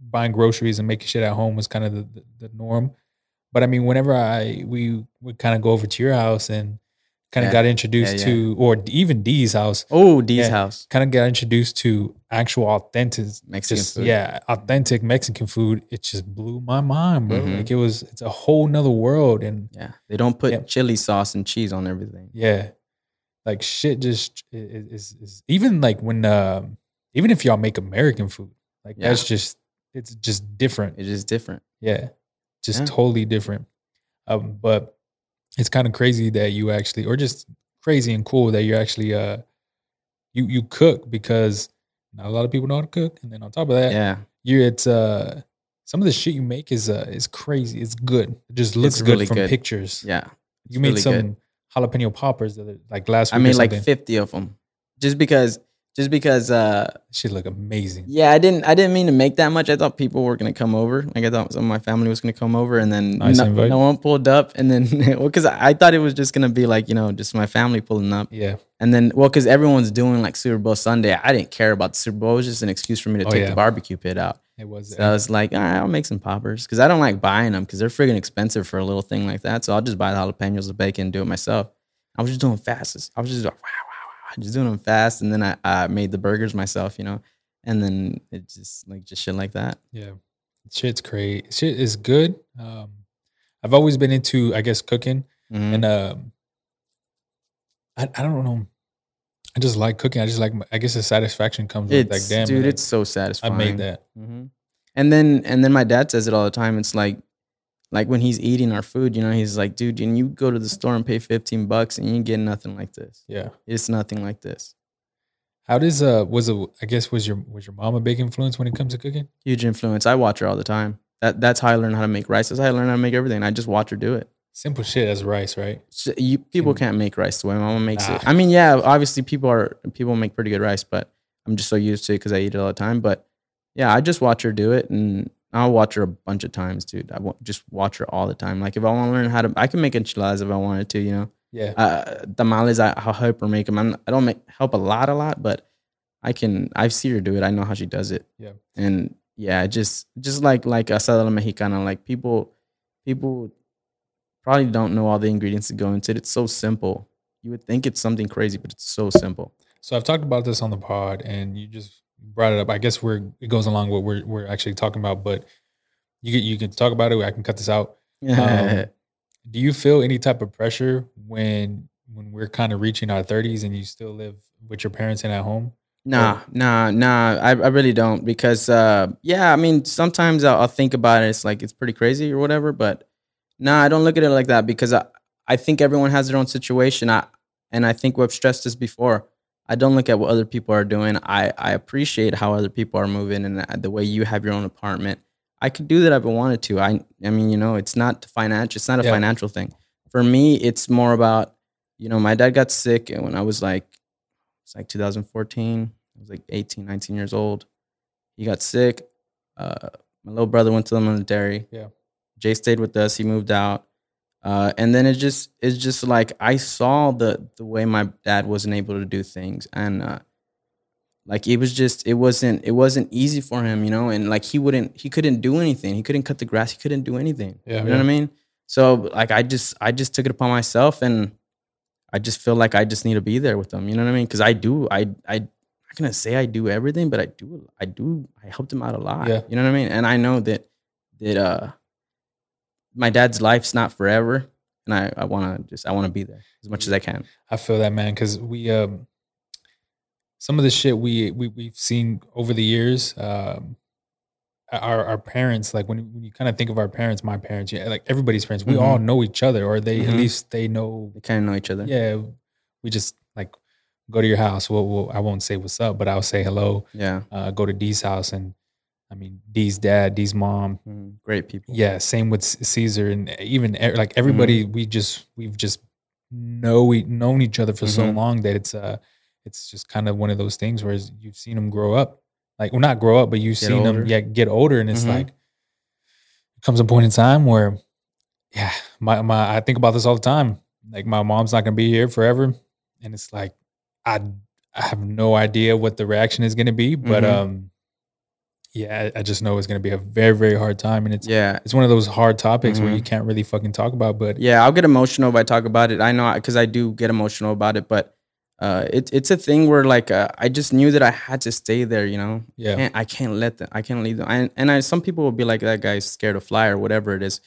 A: buying groceries and making shit at home was kind of the, the, the norm. But I mean, whenever I we would kind of go over to your house and kind of
B: Yeah.
A: got introduced
B: yeah.
A: to, or even Dee's house,
B: Oh, Dee's
A: Yeah.
B: house,
A: kind of got introduced to actual authentic
B: Mexican
A: just
B: food.
A: yeah authentic mexican food it just blew my mind bro
B: Mhm.
A: like it was it's a whole nother world and
B: Yeah, they don't put
A: Yeah.
B: chili sauce and cheese on everything.
A: yeah like shit just is, is even like when um even if y'all make american food like
B: Yeah.
A: that's just it's just different
B: It's just different.
A: yeah just
B: Yeah.
A: totally different um but it's kind of crazy that you actually or just crazy and cool that you actually uh you you cook because not a lot of people know how to cook and then on top of that
B: Yeah,
A: you it's uh some of the shit you make is uh is crazy. It's good. It just looks good from
B: good.
A: pictures.
B: yeah.
A: you made
B: really
A: some
B: good.
A: Jalapeno poppers that like last week.
B: I made like 50 of them, just because, just because. uh
A: shit look amazing.
B: Yeah, I didn't. I didn't mean to make that much. I thought people were gonna come over. Like I thought some of my family was gonna come over, and then
A: Nice
B: no, no one pulled up. And then, well, because I, I thought it was just gonna be like you know just my family pulling up.
A: Yeah,
B: And then, well, because everyone's doing like Super Bowl Sunday, I didn't care about the Super Bowl. It was just an excuse for me to
A: Oh,
B: take
A: yeah.
B: the barbecue pit out.
A: It was.
B: So I was like, all right, I'll make some poppers because I don't like buying them because they're friggin' expensive for a little thing like that. So I'll just buy the jalapenos, the bacon, and do it myself. I was just doing fast. I was just like, wow, wow, wow, just doing them fast, and then I, I made the burgers myself, you know, and then it just like just shit like that.
A: yeah, shit's great. Shit is good. Um, I've always been into, I guess, cooking,
B: Mhm.
A: and um, I I don't know. I just like cooking. I just like. I guess the satisfaction comes with like, damn,
B: dude,
A: like,
B: it's so satisfying.
A: I made that.
B: hmm And then and then my dad says it all the time. It's like like when he's eating our food, you know, he's like, dude, and you go to the store and pay 15 bucks and you get nothing like this.
A: Yeah.
B: It's nothing like this.
A: How does uh was it? I guess was your was your mom a big influence when it comes to cooking?
B: Huge influence. I watch her all the time. That that's how I learn how to make rice. That's how I learn how to make everything. I just watch her do it.
A: Simple shit as rice, right?
B: So you people can't make rice the way my mama makes
A: Nah.
B: it. I mean, yeah, obviously people are people make pretty good rice, but I'm just so used to it because I eat it all the time. But yeah, I just watch her do it, and I'll watch her a bunch of times, dude. I won't just watch her all the time. Like if I want to learn how to, I can make enchiladas if I wanted to, you know.
A: Yeah.
B: Uh, tamales, I, I'll help her make them. I'm, I don't make help a lot, a lot, but I can. I've seen her do it. I know how she does it.
A: Yeah.
B: And yeah, just just like like asada mexicana, like people people probably don't know all the ingredients that go into it. It's so simple. You would think it's something crazy, but it's so simple.
A: So I've talked about this on the pod, and you just brought it up. I guess we're it goes along with what we're we're actually talking about, but you can you can talk about it. I can cut this out. Um, do you feel any type of pressure when when we're kind of reaching our thirties and you still live with your parents and at home?
B: Nah, nah, nah. I, I really don't because uh yeah, I mean sometimes I'll, I'll think about it. It's like it's pretty crazy or whatever, but nah, I don't look at it like that because I I think everyone has their own situation. I and I think we've stressed this before. I don't look at what other people are doing. I I appreciate how other people are moving and the way you have your own apartment. I could do that if I wanted to. I I mean, you know, it's not financial. It's not a
A: Yeah.
B: financial thing. For me, it's more about you know, my dad got sick and when I was like it's like 2014. I was like 18, 19 years old. He got sick. Uh, my little brother went to the military.
A: Yeah.
B: Jay stayed with us. He moved out. Uh, and then it just it's just like I saw the the way my dad wasn't able to do things, and uh, like it was just it wasn't it wasn't easy for him, you know. And like he wouldn't he couldn't do anything. He couldn't cut the grass. He couldn't do anything.
A: Yeah,
B: you know
A: yeah.
B: what I mean. So like I just I just took it upon myself, and I just feel like I just need to be there with them. You know what I mean? Because I do. I I I'm not gonna say I do everything, but I do. I do. I helped him out a lot.
A: Yeah.
B: You know what I mean? And I know that that uh my dad's life's not forever, and I I want to just I want to be there as much as I can.
A: I feel that man because we um some of the shit we we we've seen over the years. Um, our our parents, like when when you kind of think of our parents, my parents, yeah, like everybody's parents, we
B: Mhm.
A: all know each other, or they at
B: Mhm.
A: least they know.
B: They kind of know each other.
A: Yeah, we just like go to your house. Well, well, I won't say what's up, but I'll say hello.
B: Yeah.
A: Uh, go to Dee's house, and I mean Dee's dad, Dee's mom,
B: Mhm. Great people.
A: yeah, same with Caesar and even like everybody. We just we've just know we known each other for so
B: Mhm.
A: long that it's uh it's just kind of one of those things where you've seen them grow up, like well not grow up, but you've
B: Get
A: seen them yeah get older, and it's
B: Mhm.
A: like it comes a point in time where yeah my my I think about this all the time. Like my mom's not gonna be here forever, and it's like I I have no idea what the reaction is gonna be, but
B: Mhm.
A: um yeah I, I just know it's gonna be a very very hard time, and it's
B: Yeah.
A: it's one of those hard topics where
B: Mhm.
A: you can't really fucking talk about. But
B: Yeah, I'll get emotional if I talk about it. I know because I do get emotional about it, but uh, it, it's a thing where like uh, I just knew that I had to stay there. You know,
A: yeah,
B: can't, I can't let them. I can't leave them. I, and I, some people will be like, "That guy's scared to fly" or whatever it is.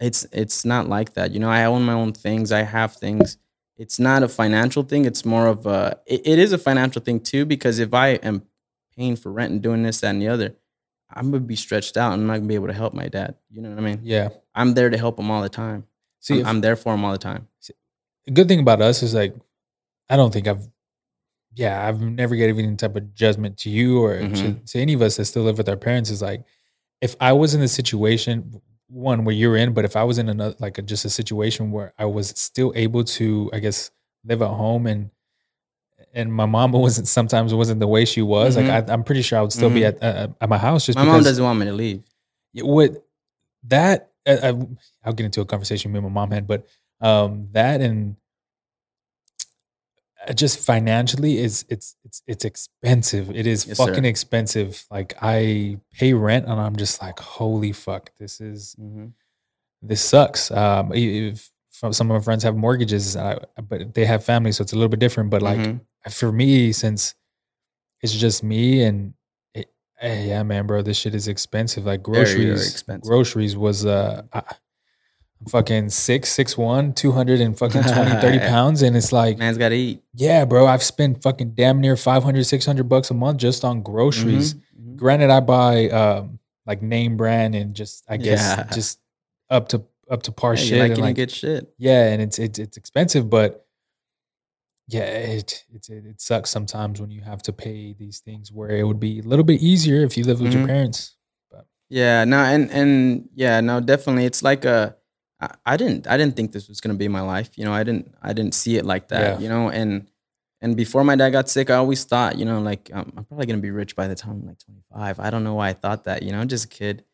B: It's it's not like that. You know, I own my own things. I have things. It's not a financial thing. It's more of a. It, it is a financial thing too because if I am paying for rent and doing this, that, and the other, I'm gonna be stretched out. and I'm not gonna be able to help my dad. You know what I mean?
A: yeah.
B: I'm there to help him all the time.
A: See,
B: I'm,
A: if-
B: I'm there for him all the time.
A: the good thing about us is like, I don't think I've, yeah, I've never given any type of judgment to you or to,
B: Mhm.
A: to any of us that still live with our parents. Is like, if I was in the situation, one where you're in, but if I was in another, like a, just a situation where I was still able to, I guess, live at home and, and my mama wasn't sometimes wasn't the way she was.
B: Mhm.
A: Like I, I'm pretty sure I would still be
B: Mhm.
A: at uh, at my house just
B: My
A: because
B: mom doesn't want me to leave.
A: Yeah, what that I, I, I'll get into a conversation me and my mom had, but um, that and uh, just financially is it's it's it's expensive. It is
B: Yes,
A: fucking
B: sir.
A: expensive. Like I pay rent and I'm just like, holy fuck, this is
B: Mhm.
A: this sucks. Um, if some of my friends have mortgages, uh, but they have families, so it's a little bit different. But like
B: Mhm.
A: For me, since it's just me and it, eh, yeah, man, bro, this shit is expensive. Like groceries,
B: expensive.
A: groceries was uh, I, I'm fucking six, six one, 200 and fucking 20, 30 pounds, and it's like,
B: man's got to eat.
A: yeah, bro, I've spent fucking damn near 500, 600 bucks a month just on groceries.
B: Mhm. Mhm.
A: Granted, I buy um like name brand and just I guess
B: Yeah.
A: just up to up to par
B: Yeah,
A: shit
B: like
A: and like
B: good shit.
A: yeah, and it's it's it's expensive, but yeah, it it it sucks sometimes when you have to pay these things where it would be a little bit easier if you live with your
B: Mhm.
A: parents.
B: Yeah, no, and and yeah, no, definitely. It's like a. I, I didn't I didn't think this was gonna be my life. You know, I didn't I didn't see it like that.
A: Yeah.
B: You know, and and before my dad got sick, I always thought, you know, like um, I'm probably gonna be rich by the time I'm like 25. I don't know why I thought that. You know, just a kid.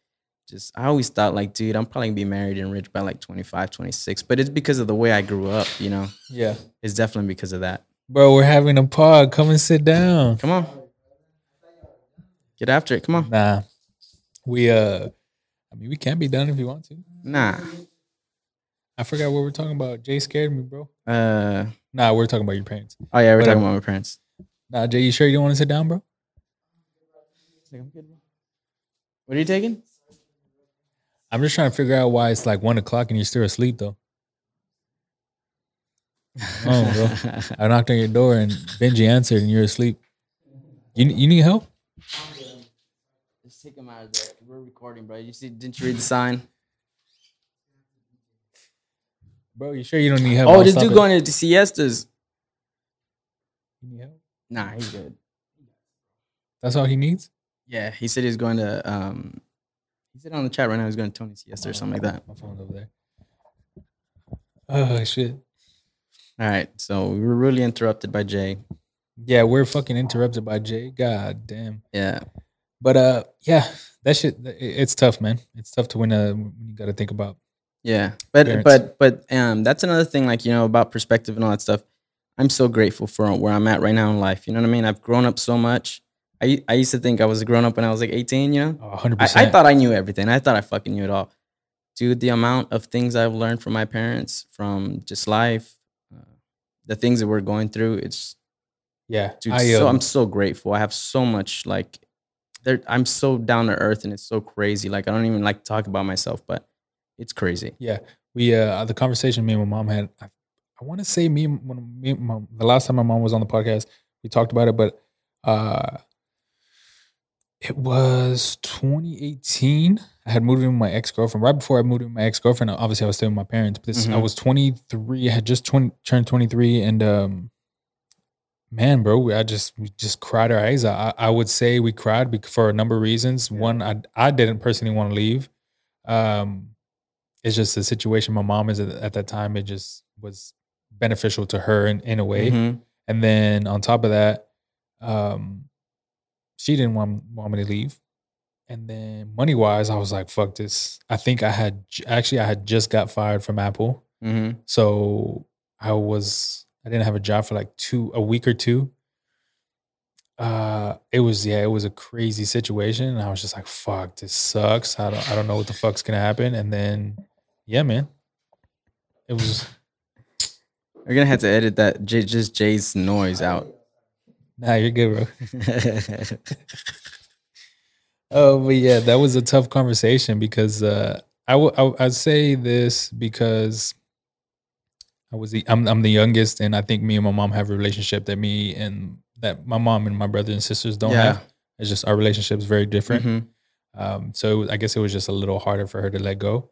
B: Just I always thought like, dude, I'm probably gonna be married and rich by like 25, 26. But it's because of the way I grew up. You know,
A: Yeah,
B: it's definitely because of that.
A: bro, we're having a pod. Come and sit down.
B: Come on, get after it. Come on.
A: Nah, we uh, I mean, we can be done if you want to.
B: Nah.
A: I forgot what we're talking about. Jay scared me, bro.
B: Uh.
A: Nah, we're talking about your parents.
B: Oh yeah, we're talking about my parents.
A: Nah, Jay, you sure you don't want to sit down, bro?
B: What are you taking?
A: I'm just trying to figure out why it's like one o'clock and you're still asleep though. Oh, I knocked on your door and Benji answered and you're asleep. You you need help?
B: Just take him out of there. We're recording, bro. You see? Didn't you read the sign?
A: Bro, you sure you don't need help?
B: Oh,
A: I'll
B: this dude
A: it.
B: going to siestas.
A: You need help?
B: Nah, he's good.
A: That's all he needs?
B: Yeah, he said he's going to. um He said on the chat right now he's going to Tony siesta or something like that.
A: My phone's over there. Oh shit.
B: All right, so we were really interrupted by Jay.
A: Yeah, we're fucking interrupted by Jay. God damn.
B: Yeah,
A: But uh yeah, that shit it's tough, man. It's tough to win uh when you gotta think about
B: yeah, but
A: Parents.
B: but but um, that's another thing. Like you know about perspective and all that stuff. I'm so grateful for where I'm at right now in life. You know what I mean? I've grown up so much. I I used to think I was grown up when I was like 18. You know,
A: Oh, hundred
B: I, I thought I knew everything. I thought I fucking knew it all. Dude, the amount of things I've learned from my parents, from just life, uh, the things that we're going through, it's
A: Yeah.
B: dude.
A: I,
B: so
A: um,
B: I'm so grateful. I have so much like. I'm so down to earth, and it's so crazy. Like I don't even like to talk about myself, but it's crazy.
A: Yeah, we uh the conversation me and my mom had. I, I want to say me when me my, the last time my mom was on the podcast, we talked about it, but uh, it was 2018. I had moved in with my ex girlfriend right before I moved in with my ex girlfriend. Obviously, I was still with my parents. But this, I
B: Mhm.
A: was 23. I had just 20, turned 23, and um, man, bro, we, I just we just cried our eyes out. I, I would say we cried for a number of reasons. One, I I didn't personally want to leave. Um, it's just the situation my mom is at, at that time. It just was beneficial to her in, in a way.
B: Mhm.
A: And then on top of that, um, she didn't want want me to leave. And then money wise, I was like, "Fuck this." I think I had actually I had just got fired from Apple,
B: Mhm.
A: so I was I didn't have a job for like two a week or two. Uh, it was yeah, it was a crazy situation, and I was just like, "Fuck, this sucks." I don't I don't know what the fuck's gonna happen. And then, yeah, man, it was
B: We're gonna have to edit that J, just Jay's noise out.
A: Nah, you're good, bro. Oh, but yeah, that was a tough conversation because uh, I w- I I'd say this because I was the I'm I'm the youngest, and I think me and my mom have a relationship that me and that my mom and my brothers and sisters don't
B: Yeah.
A: have. It's just our relationship is very different.
B: Mhm.
A: Um, so was- I guess it was just a little harder for her to let go.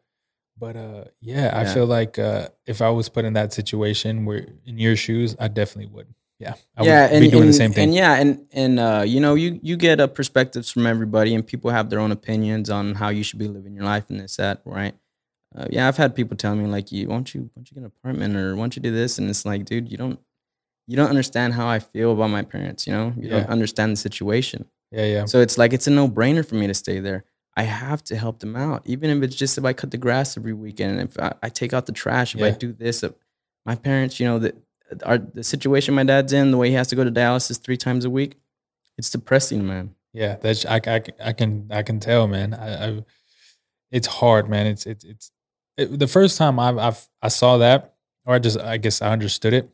A: But uh, yeah, I feel like uh, if I was put in that situation where in your shoes, I definitely would. Yeah, I
B: yeah,
A: would
B: and,
A: be doing
B: and,
A: the same thing.
B: And yeah, and and uh, you know, you you get uh, perspectives from everybody, and people have their own opinions on how you should be living your life and this that, right? Uh, yeah, I've had people tell me like, "You, why don't you, why don't you get an apartment or why don't you do this?" And it's like, dude, you don't, you don't understand how I feel about my parents. You know, you don't understand the situation.
A: yeah, yeah,
B: So it's like it's a no brainer for me to stay there. I have to help them out, even if it's just if I cut the grass every weekend, if I, I take out the trash, if I do this. If my parents, you know, that our the situation my dad's in, the way he has to go to dialysis three times a week, it's depressing, man.
A: Yeah, that's I, I, I can I can tell, man. I, I it's hard, man. It's it's it's it, the first time I've, I've I saw that, or I just I guess I understood it.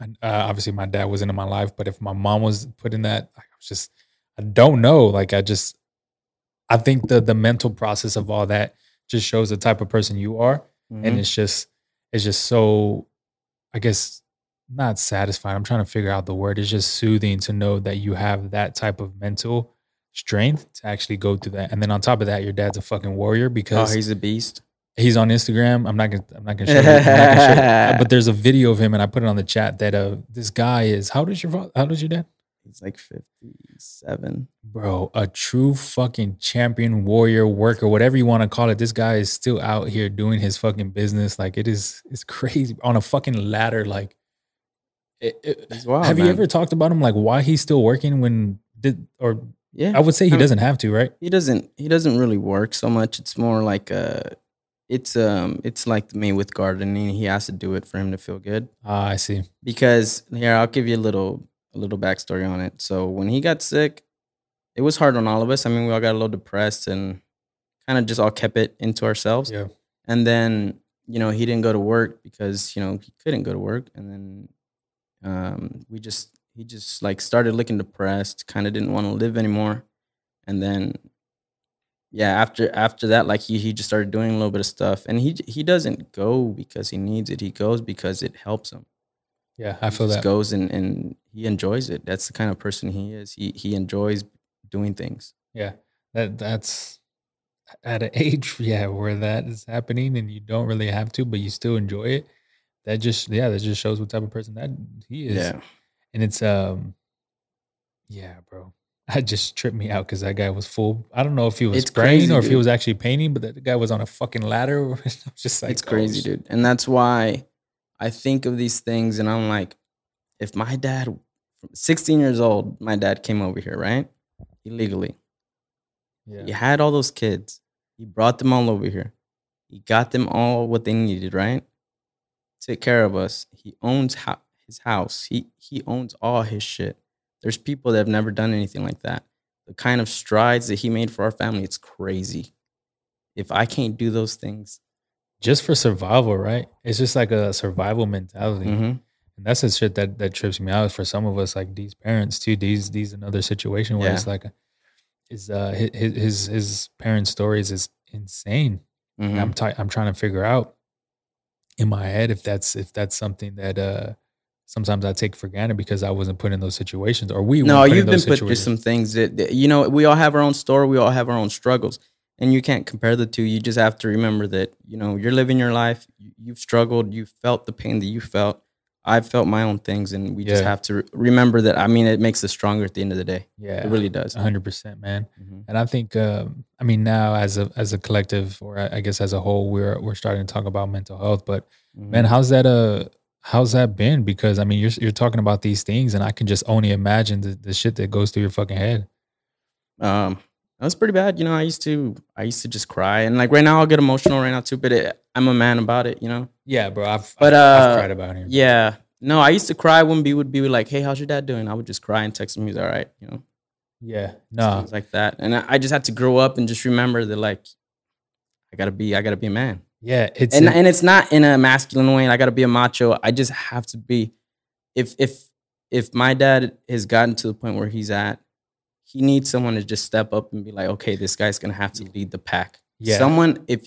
A: And, uh, obviously, my dad wasn't in my life, but if my mom was put in that, I was just I don't know. Like I just I think the the mental process of all that just shows the type of person you are,
B: Mhm.
A: and it's just it's just so I guess not satisfying. I'm trying to figure out the word. It's just soothing to know that you have that type of mental strength to actually go through that. And then on top of that, your dad's a fucking warrior
B: oh,
A: because
B: he's a beast.
A: he's on Instagram. I'm not gonna I'm not gonna show you, I'm not gonna show you- but there's a video of him and I put it on the chat that uh this guy is how does your father? How does your dad?
B: He's like fifty-seven.
A: Bro, a true fucking champion, warrior, worker, whatever you want to call it. This guy is still out here doing his fucking business. Like it is, it's crazy on a fucking ladder. Like, it, it-
B: wild,
A: have you ever talked about him? Like why he's still working when did or
B: Yeah,
A: I would say he
B: Um,
A: doesn't have to, right?
B: he doesn't he doesn't really work so much it's more like uh it's um it's like me with gardening he has to do it for him to feel good
A: Ah, I see.
B: because here i'll give you a little a little backstory on it. So when he got sick it was hard on all of us. I mean we all got a little depressed and kind of just all kept it into ourselves.
A: Yeah.
B: and then you know he didn't go to work because you know he couldn't go to work. And then um we just he just like started looking depressed kind of didn't want to live anymore. And then yeah after after that like he, he just started doing a little bit of stuff. And he he doesn't go because he needs it. He goes because it helps him
A: Yeah, I
B: he
A: feel
B: just
A: that.
B: goes and, and he enjoys it that's the kind of person he is he he enjoys doing things
A: Yeah. That that's at an age, yeah, where that is happening and you don't really have to, but you still enjoy it. That just yeah, that just shows what type of person that he is.
B: yeah
A: And it's um yeah, bro. That just tripped me out because that guy was full. I don't know if he was
B: It's
A: spraying
B: crazy,
A: or if he was actually painting, but that guy was on a fucking ladder. Just like,
B: it's
A: oh,
B: crazy,
A: shit.
B: dude. And that's why I think of these things and I'm like, if my dad, 16 years old, my dad came over here, right? Illegally.
A: Yeah.
B: He had all those kids. He brought them all over here. He got them all what they needed, right? Take care of us. He owns ho- his house. He he owns all his shit. There's people that have never done anything like that. The kind of strides that he made for our family, it's crazy. If I can't do those things,
A: Just for survival, right? It's just like a survival mentality.
B: mhm,
A: And that's the shit that that trips me out for some of us, like these parents too. These these another situation where
B: Yeah.
A: it's like, is uh his his his parents' stories is insane.
B: Mhm.
A: I'm I'm trying to figure out in my head if that's if that's something that uh sometimes I take for granted because I wasn't put in those situations or we
B: no, you've been put through some things that, that- you know. We all have our own story. We all have our own struggles, and you can't compare the two. You just have to remember that you know you're living your life. You, you've struggled. You felt the pain that you felt. I've felt my own things, and we just have to re- remember that. I mean, it makes us stronger at the end of the day.
A: yeah,
B: It really does.
A: hundred percent, man.
B: Mhm.
A: And I think, um, I mean, now as a as a collective, or I guess as a whole, we're we're starting to talk about mental health. But man,
B: Mhm.
A: how's that? Uh, how's that been? Because I mean, you're you're talking about these things, and I can just only imagine the, the shit that goes through your fucking head.
B: um, that was pretty bad. You know, I used to, I used to just cry, and like right now, I'll get emotional right now too. But it, I'm a man about it. You know.
A: Yeah, bro. I've
B: But,
A: I've, I've
B: uh,
A: cried about him.
B: Yeah. No, I used to cry when B would be like, "Hey, how's your dad doing?" I would just cry and text him. He's all right. You know.
A: yeah. No,
B: things like that. And I, just had to grow up and just remember that like I gotta be I gotta be a man.
A: yeah. It's
B: And
A: a-
B: and it's not in a masculine way. And I gotta be a macho. I just have to be. If if if my dad has gotten to the point where he's at, he needs someone to just step up and be like, okay, this guy's gonna have to lead the pack.
A: Yeah.
B: Someone if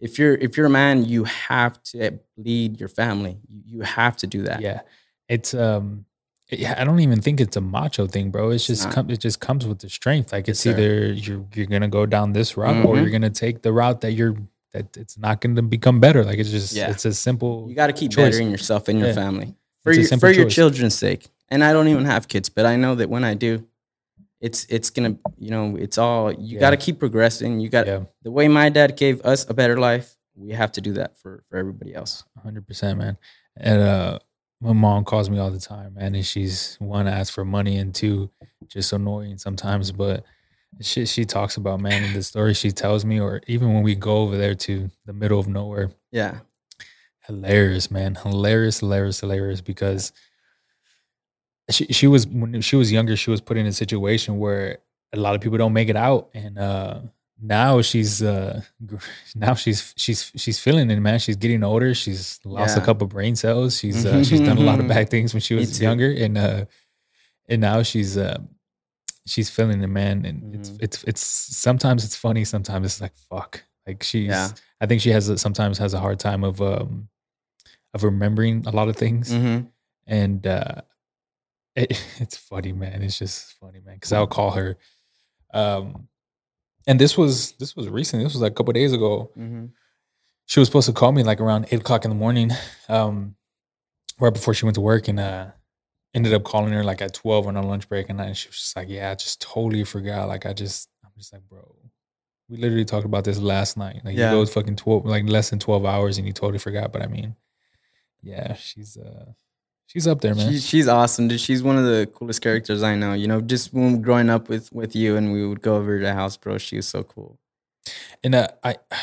B: if you're if you're a man, you have to lead your family. You, you have to do that.
A: Yeah, it's um, yeah, I don't even think it's a macho thing, bro. It's just com- it just comes with the strength. Like it's
B: Yes,
A: either you're you're gonna go down this route or
B: Mhm.
A: you're gonna take the route that you're that it's not gonna become better. Like it's just
B: Yeah.
A: it's a simple.
B: You got to keep
A: choice.
B: bettering yourself and your
A: Yeah.
B: family for your, for your children's sake. And I don't even have kids, but I know that when I do, it's it's gonna you know it's all you
A: Yeah.
B: got to keep progressing. You got
A: Yeah,
B: the way my dad gave us a better life. We have to do that for for everybody else.
A: hundred percent, man. And uh, my mom calls me all the time, man, and she's one asks for money and two just annoying sometimes, but. She she talks about man in the story she tells me, or even when we go over there to the middle of nowhere,
B: Yeah,
A: hilarious, man. Hilarious, hilarious, hilarious. Because she she was when she was younger, she was put in a situation where a lot of people don't make it out, and uh, now she's uh, now she's she's she's feeling it, man. She's getting older. She's lost a
B: Yeah.
A: couple brain cells. She's uh, she's done a lot of bad things when she was younger, and uh, and now she's uh, she's feeling it, man. And it's
B: Mhm.
A: it's it's sometimes it's funny, sometimes it's like fuck. Like she's,
B: Yeah.
A: I think she has a, sometimes has a hard time of um of remembering a lot of things,
B: Mm-hmm.
A: and uh, it, it's funny, man. It's just funny, man. Because I'll call her, um, and this was this was recent. This was like a couple days ago.
B: Mm-hmm.
A: She was supposed to call me like around eight o'clock in the morning, um, right before she went to work, and uh, ended up calling her like at twelve on our lunch break, and, I, and she was just like, "Yeah, I just totally forgot." Like I just, I'm just like, bro. We literally talked about this last night. Like
B: Yeah.
A: you go fucking twelve, like less than twelve hours, and you totally forgot. But I mean, yeah, she's uh, she's up there, man.
B: She, she's awesome, dude. She's one of the coolest characters I know. You know, just when growing up with with you and we would go over to the house, bro. She was so cool.
A: and uh, I, I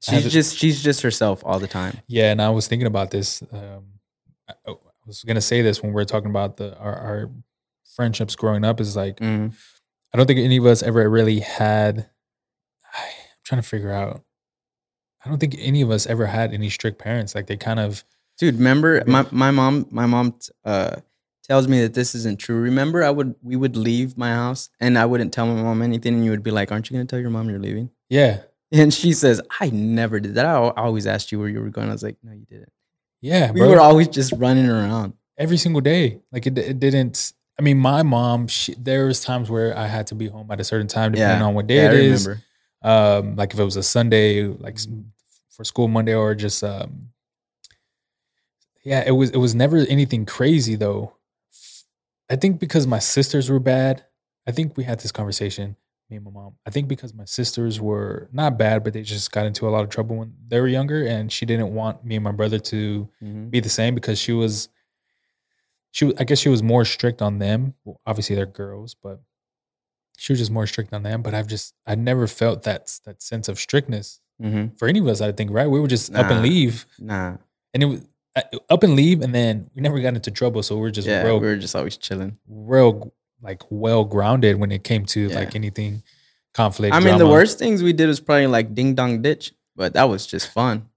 B: She's
A: haven't-
B: just she's just herself all the time.
A: Yeah, and I was thinking about this. Um, I, I was gonna say this when we were talking about the our, our friendships growing up. Is like
B: Mhm.
A: I don't think any of us ever really had. I'm trying to figure out. I don't think any of us ever had any strict parents. Like they kind of
B: Dude, remember my my mom my mom t- uh tells me that this isn't true. Remember I would we would leave my house and I wouldn't tell my mom anything and you would be like, "Aren't you going to tell your mom you're leaving?"
A: yeah
B: And she says, "I never did that. I always asked you where you were going." I was like, "No, you didn't."
A: yeah.
B: We
A: bro.
B: were always just running around.
A: every single day. Like it, it didn't. I mean, my mom. She, there was times where I had to be home at a certain time, depending
B: Yeah.
A: on what day
B: Yeah, I
A: it is.
B: remember.
A: um like if it was a sunday like
B: Mhm.
A: for school monday or just um yeah it was it was never anything crazy though i think because my sisters were bad i think we had this conversation me and my mom i think because my sisters were not bad but they just got into a lot of trouble when they were younger and she didn't want me and my brother to
B: Mhm.
A: be the same because she was she I guess she was more strict on them. Well, obviously they're girls, but she was just more strict on them. But I've just I never felt that that sense of strictness
B: Mhm.
A: for any of us. I think right. We were just up and leave,
B: Nah.
A: and it was uh, up and leave, and then we never got into trouble. So we we're just
B: Yeah,
A: real,
B: we were just always chilling.
A: real like well grounded when it came to
B: Yeah.
A: like anything conflict.
B: I mean, the worst things we did was probably like ding dong ditch, but that was just fun.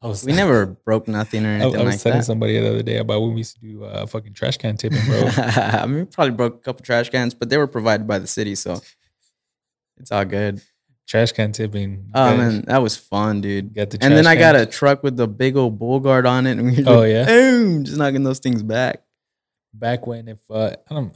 A: I was
B: We never broke nothing or
A: I, I
B: anything
A: was
B: like
A: telling
B: that.
A: somebody the other day about when we used to do uh, fucking trash can tipping, bro.
B: I mean, we probably broke a couple trash cans, but they were provided by the city, so it's all good.
A: Trash can tipping.
B: Oh
A: guys
B: man, that was fun, dude.
A: got the
B: And then I got a truck with the big old bull guard on it, and we
A: Oh, yeah?
B: boom, just knocking those things back.
A: back when if uh, I don't,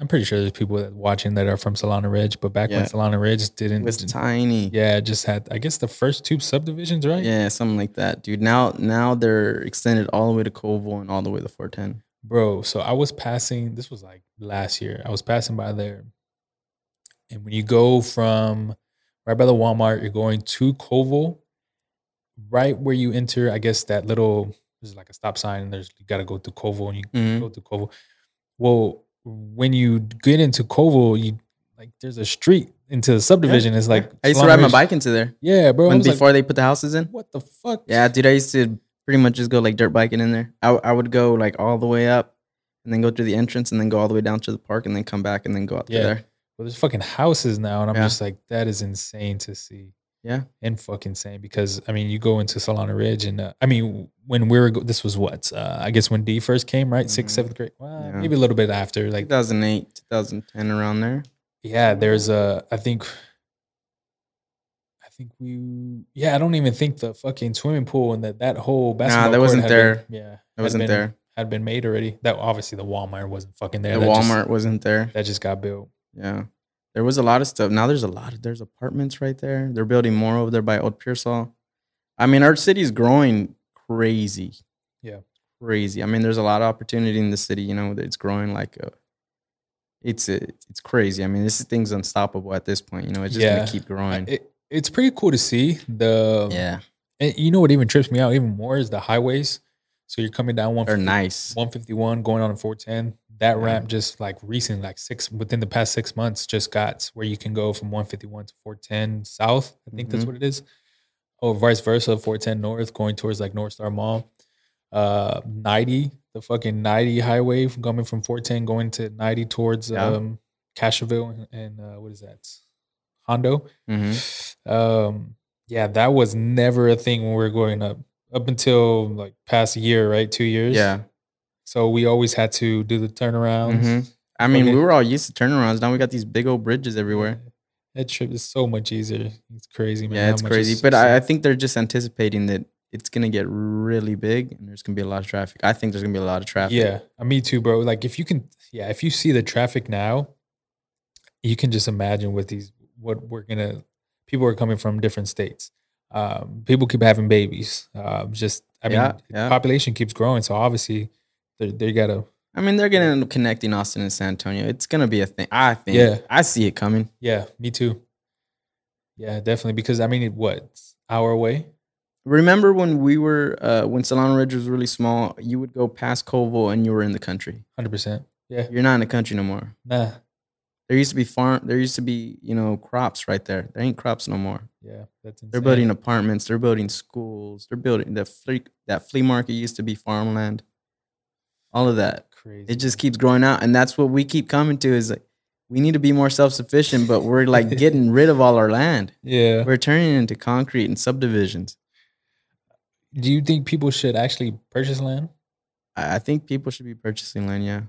A: I'm pretty sure there's people that watching that are from Solana Ridge, but back when
B: Yeah.
A: Solana Ridge didn't,
B: It was
A: didn't-
B: tiny.
A: yeah, it just had I guess the first two subdivisions, right?
B: Yeah, something like that, dude. Now, now they're extended all the way to Covel and all the way to 410.
A: bro. So I was passing. This was like last year. I was passing by there, and when you go from right by the Walmart, you're going to Covel, right where you enter. I guess that little there's like a stop sign, and there's you got to go to Covel, and you
B: Mhm.
A: go to Covel. Well, when you get into Covel, you like there's a street into the subdivision. It's like
B: I used to ride my bike into there
A: Yeah, bro.
B: When
A: was like,
B: before they put the houses in.
A: what the fuck?
B: Yeah, dude, I used to pretty much just go like dirt biking in there. I, I would go like all the way up and then go through the entrance and then go all the way down to the park and then come back and then go out
A: Yeah.
B: there.
A: Well, there's fucking houses now, and I'm
B: Yeah.
A: just like, that is insane to see.
B: Yeah.
A: and fucking insane because I mean, you go into Solana Ridge, and uh, I mean, when we were this was what uh, I guess when D first came, right? Sixth,
B: Mhm.
A: seventh grade, well,
B: Yeah.
A: maybe a little bit after. Like,
B: 2008, 2010, around there.
A: yeah, there's a. I think. I think we. Yeah, I don't even think the fucking swimming pool and that that whole basketball.
B: Nah,
A: that
B: wasn't
A: had been-
B: there.
A: yeah,
B: It
A: had
B: wasn't
A: been-
B: there.
A: Had been made already. That obviously the Walmart wasn't fucking there.
B: The
A: that just-
B: Walmart wasn't there.
A: that just got built.
B: Yeah. There was a lot of stuff. Now there's a lot of there's apartments right there. They're building more over there by Old Pearsall. I mean, our city's growing crazy.
A: Yeah.
B: Crazy. I mean, there's a lot of opportunity in the city, you know, it's growing like a it's a, it's crazy. I mean, this thing's unstoppable at this point. You know, it's just
A: Yeah.
B: gonna keep growing.
A: It, it's pretty cool to see the
B: yeah,
A: And you know what even trips me out even more is the highways. So you're coming down one
B: they're nice.
A: 151 going on a 410. That ramp just like recent, like six within the past six months, just got where you can go from 151 to 410 south. I think that's
B: Mhm.
A: what it is. Or vice versa, 410 north going towards like North Star Mall. uh 90, the fucking 90 highway from coming from 410 going to 90 towards
B: Yeah.
A: um Castroville and, and uh what is that? Hondo.
B: Mm-hmm.
A: Um yeah, that was never a thing when we were growing up. Up until like past year, right? Two years.
B: Yeah.
A: So we always had to do the turnarounds.
B: Mhm. I mean,
A: Okay.
B: we were all used to turnarounds. Now we got these big old bridges everywhere.
A: That trip is so much easier. It's crazy, man.
B: Yeah, it's crazy.
A: it's-
B: But
A: so-
B: I, I think they're just anticipating that it's gonna get really big and there's gonna be a lot of traffic. I think there's gonna be a lot of traffic.
A: Yeah, uh, me too, bro. Like if you can, yeah, if you see the traffic now, you can just imagine what these, what we're gonna, people are coming from different states. Um, people keep having babies. Um, just, I mean,
B: Yeah, yeah.
A: population keeps growing, so obviously, they they gotta,
B: I mean, they're gonna end up connecting Austin and San Antonio. It's gonna be a thing. I think.
A: Yeah.
B: I see it coming.
A: yeah, me too. Yeah, definitely. Because I mean, it, what hour away?
B: Remember when we were uh, when Solana Ridge was really small? You would go past Colville and you were in the country.
A: Hundred percent. Yeah,
B: You're not in the country no more.
A: nah.
B: There used to be farm. There used to be you know crops right there. There ain't crops no more.
A: Yeah, that's insane.
B: They're building apartments. They're building schools. They're building that flea that flea market used to be farmland. All of that.
A: crazy.
B: It just keeps growing out, and that's what we keep coming to is like we need to be more self sufficient, but we're like getting rid of all our land.
A: yeah.
B: We're turning it into concrete and subdivisions.
A: Do you think people should actually purchase land?
B: I think people should be purchasing land, yeah,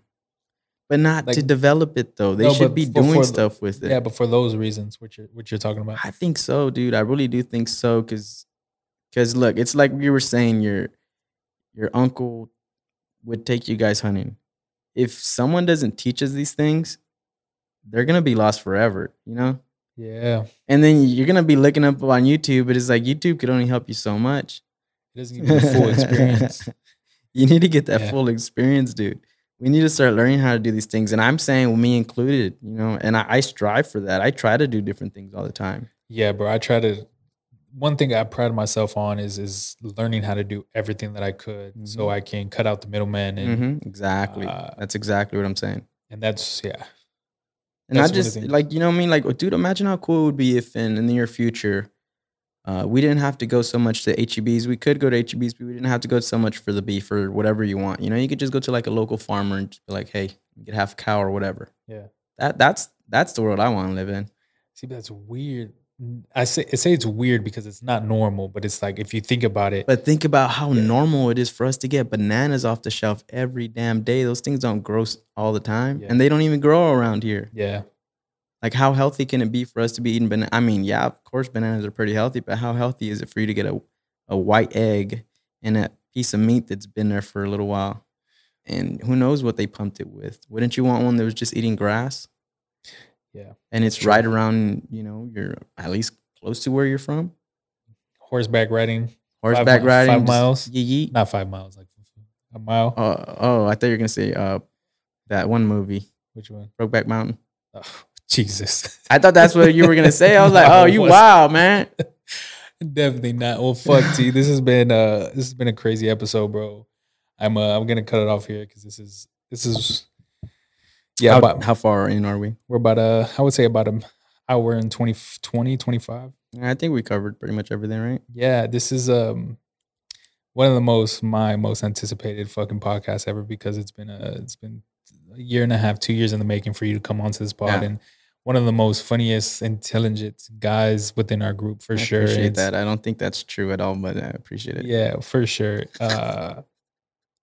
B: but not to develop it though. They
A: No,
B: should be doing
A: the-
B: stuff with it.
A: Yeah, but for those reasons, what you're what you're talking about.
B: I think so, dude. I really do think so, cause, cause look, it's like you were saying, your, your uncle would take you guys hunting. If someone doesn't teach us these things, they're gonna be lost forever, you know.
A: Yeah,
B: And then you're gonna be looking up on YouTube, but it's like YouTube could only help you so much.
A: it doesn't give you the full experience.
B: you need to get that
A: Yeah.
B: full experience, dude. We need to start learning how to do these things. And I'm saying me included, you know, and I, I strive for that. I try to do different things all the time.
A: Yeah, bro. I try to. One thing I pride myself on is is learning how to do everything that I could, so
B: Mhm.
A: I can cut out the middleman, and
B: Mhm, Exactly.
A: uh,
B: That's exactly what I'm saying.
A: and that's yeah,
B: And
A: That's
B: I
A: one of the
B: just like you know what I mean. Like, dude, imagine how cool it would be if in, in the near future, uh, we didn't have to go so much to HEBs. We could go to HEBs, but we didn't have to go so much for the beef or whatever you want. You know, you could just go to like a local farmer and just be like, hey, get half a cow or whatever.
A: yeah.
B: That that's that's the world I want to live in.
A: See, that's weird. I say I say it's weird because it's not normal, but it's like if you think about it,
B: But think about how
A: Yeah.
B: normal it is for us to get bananas off the shelf every damn day. Those things don't grow all the time,
A: Yeah.
B: and they don't even grow around here.
A: yeah,
B: Like, how healthy can it be for us to be eating banana? I mean, yeah, of course, bananas are pretty healthy, but how healthy is it for you to get a, a white egg and a piece of meat that's been there for a little while? And who knows what they pumped it with? Wouldn't you want one that was just eating grass?
A: Yeah.
B: And it's right around, you know, you're at least close to where you're from.
A: Horseback riding,
B: Horseback
A: mi-
B: riding,
A: five miles?
B: Yee yee.
A: not five miles, like a mile.
B: Oh, oh, I thought you were gonna say uh, that one movie,
A: Which one?
B: Brokeback Mountain.
A: Oh, Jesus.
B: I thought that's what you were gonna say. I was like,
A: No,
B: oh, you wow, man.
A: Definitely not. Well, fuck, T. This has been uh this has been a crazy episode, bro. I'm uh I'm gonna cut it off here because this is this is yeah.
B: how,
A: about,
B: how far in are we?
A: we're about uh I would say about an hour and 20, 20 25.
B: I think we covered pretty much everything, right?
A: Yeah, this is um one of the most my most anticipated fucking podcast ever because it's been a it's been a year and a half, two years in the making for you to come onto this pod
B: Yeah.
A: and one of the most funniest, intelligent guys within our group for
B: I
A: sure.
B: appreciate
A: It's-
B: that. I don't think that's true at all, but I appreciate it.
A: Yeah, for sure. Uh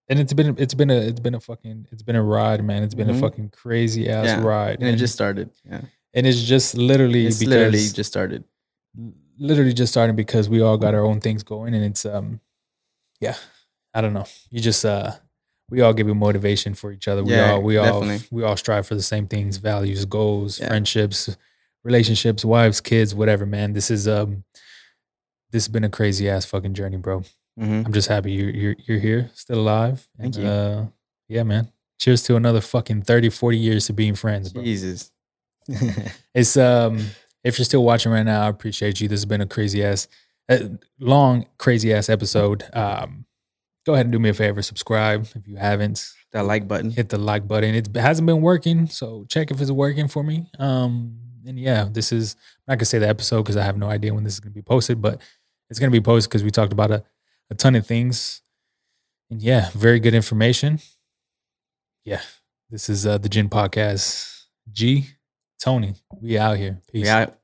A: and it's been it's been a it's been a fucking it's been a ride, man. It's been
B: Mhm.
A: a fucking crazy ass
B: Yeah,
A: ride.
B: And it just started. Yeah.
A: and it's just literally
B: It's
A: because
B: literally just started.
A: literally just starting because we all got our own things going and it's um yeah i don't know you just uh we all give you motivation for each other we
B: Yeah,
A: all we all we all strive for the same things values goals
B: Yeah.
A: friendships relationships wives kids whatever man this is um this has been a crazy ass fucking journey bro
B: hmm
A: i'm just happy you're you're, you're here still alive
B: Thank
A: and,
B: you.
A: uh yeah man cheers to another fucking 30 40 years to being friends bro
B: Jesus.
A: it's um if you're still watching right now, I appreciate you. This has been a crazy ass uh, long crazy ass episode. Um go ahead and do me a favor, subscribe if you haven't.
B: that like button.
A: Hit the like button. It hasn't been working, so check if it's working for me. Um and yeah, this is I'm not gonna say the episode because I have no idea when this is gonna be posted, but it's gonna be posted because we talked about a, a ton of things And yeah, very good information. Yeah, this is uh, the Ginn Podcast. G, Tony, we out here. Peace.
B: We out.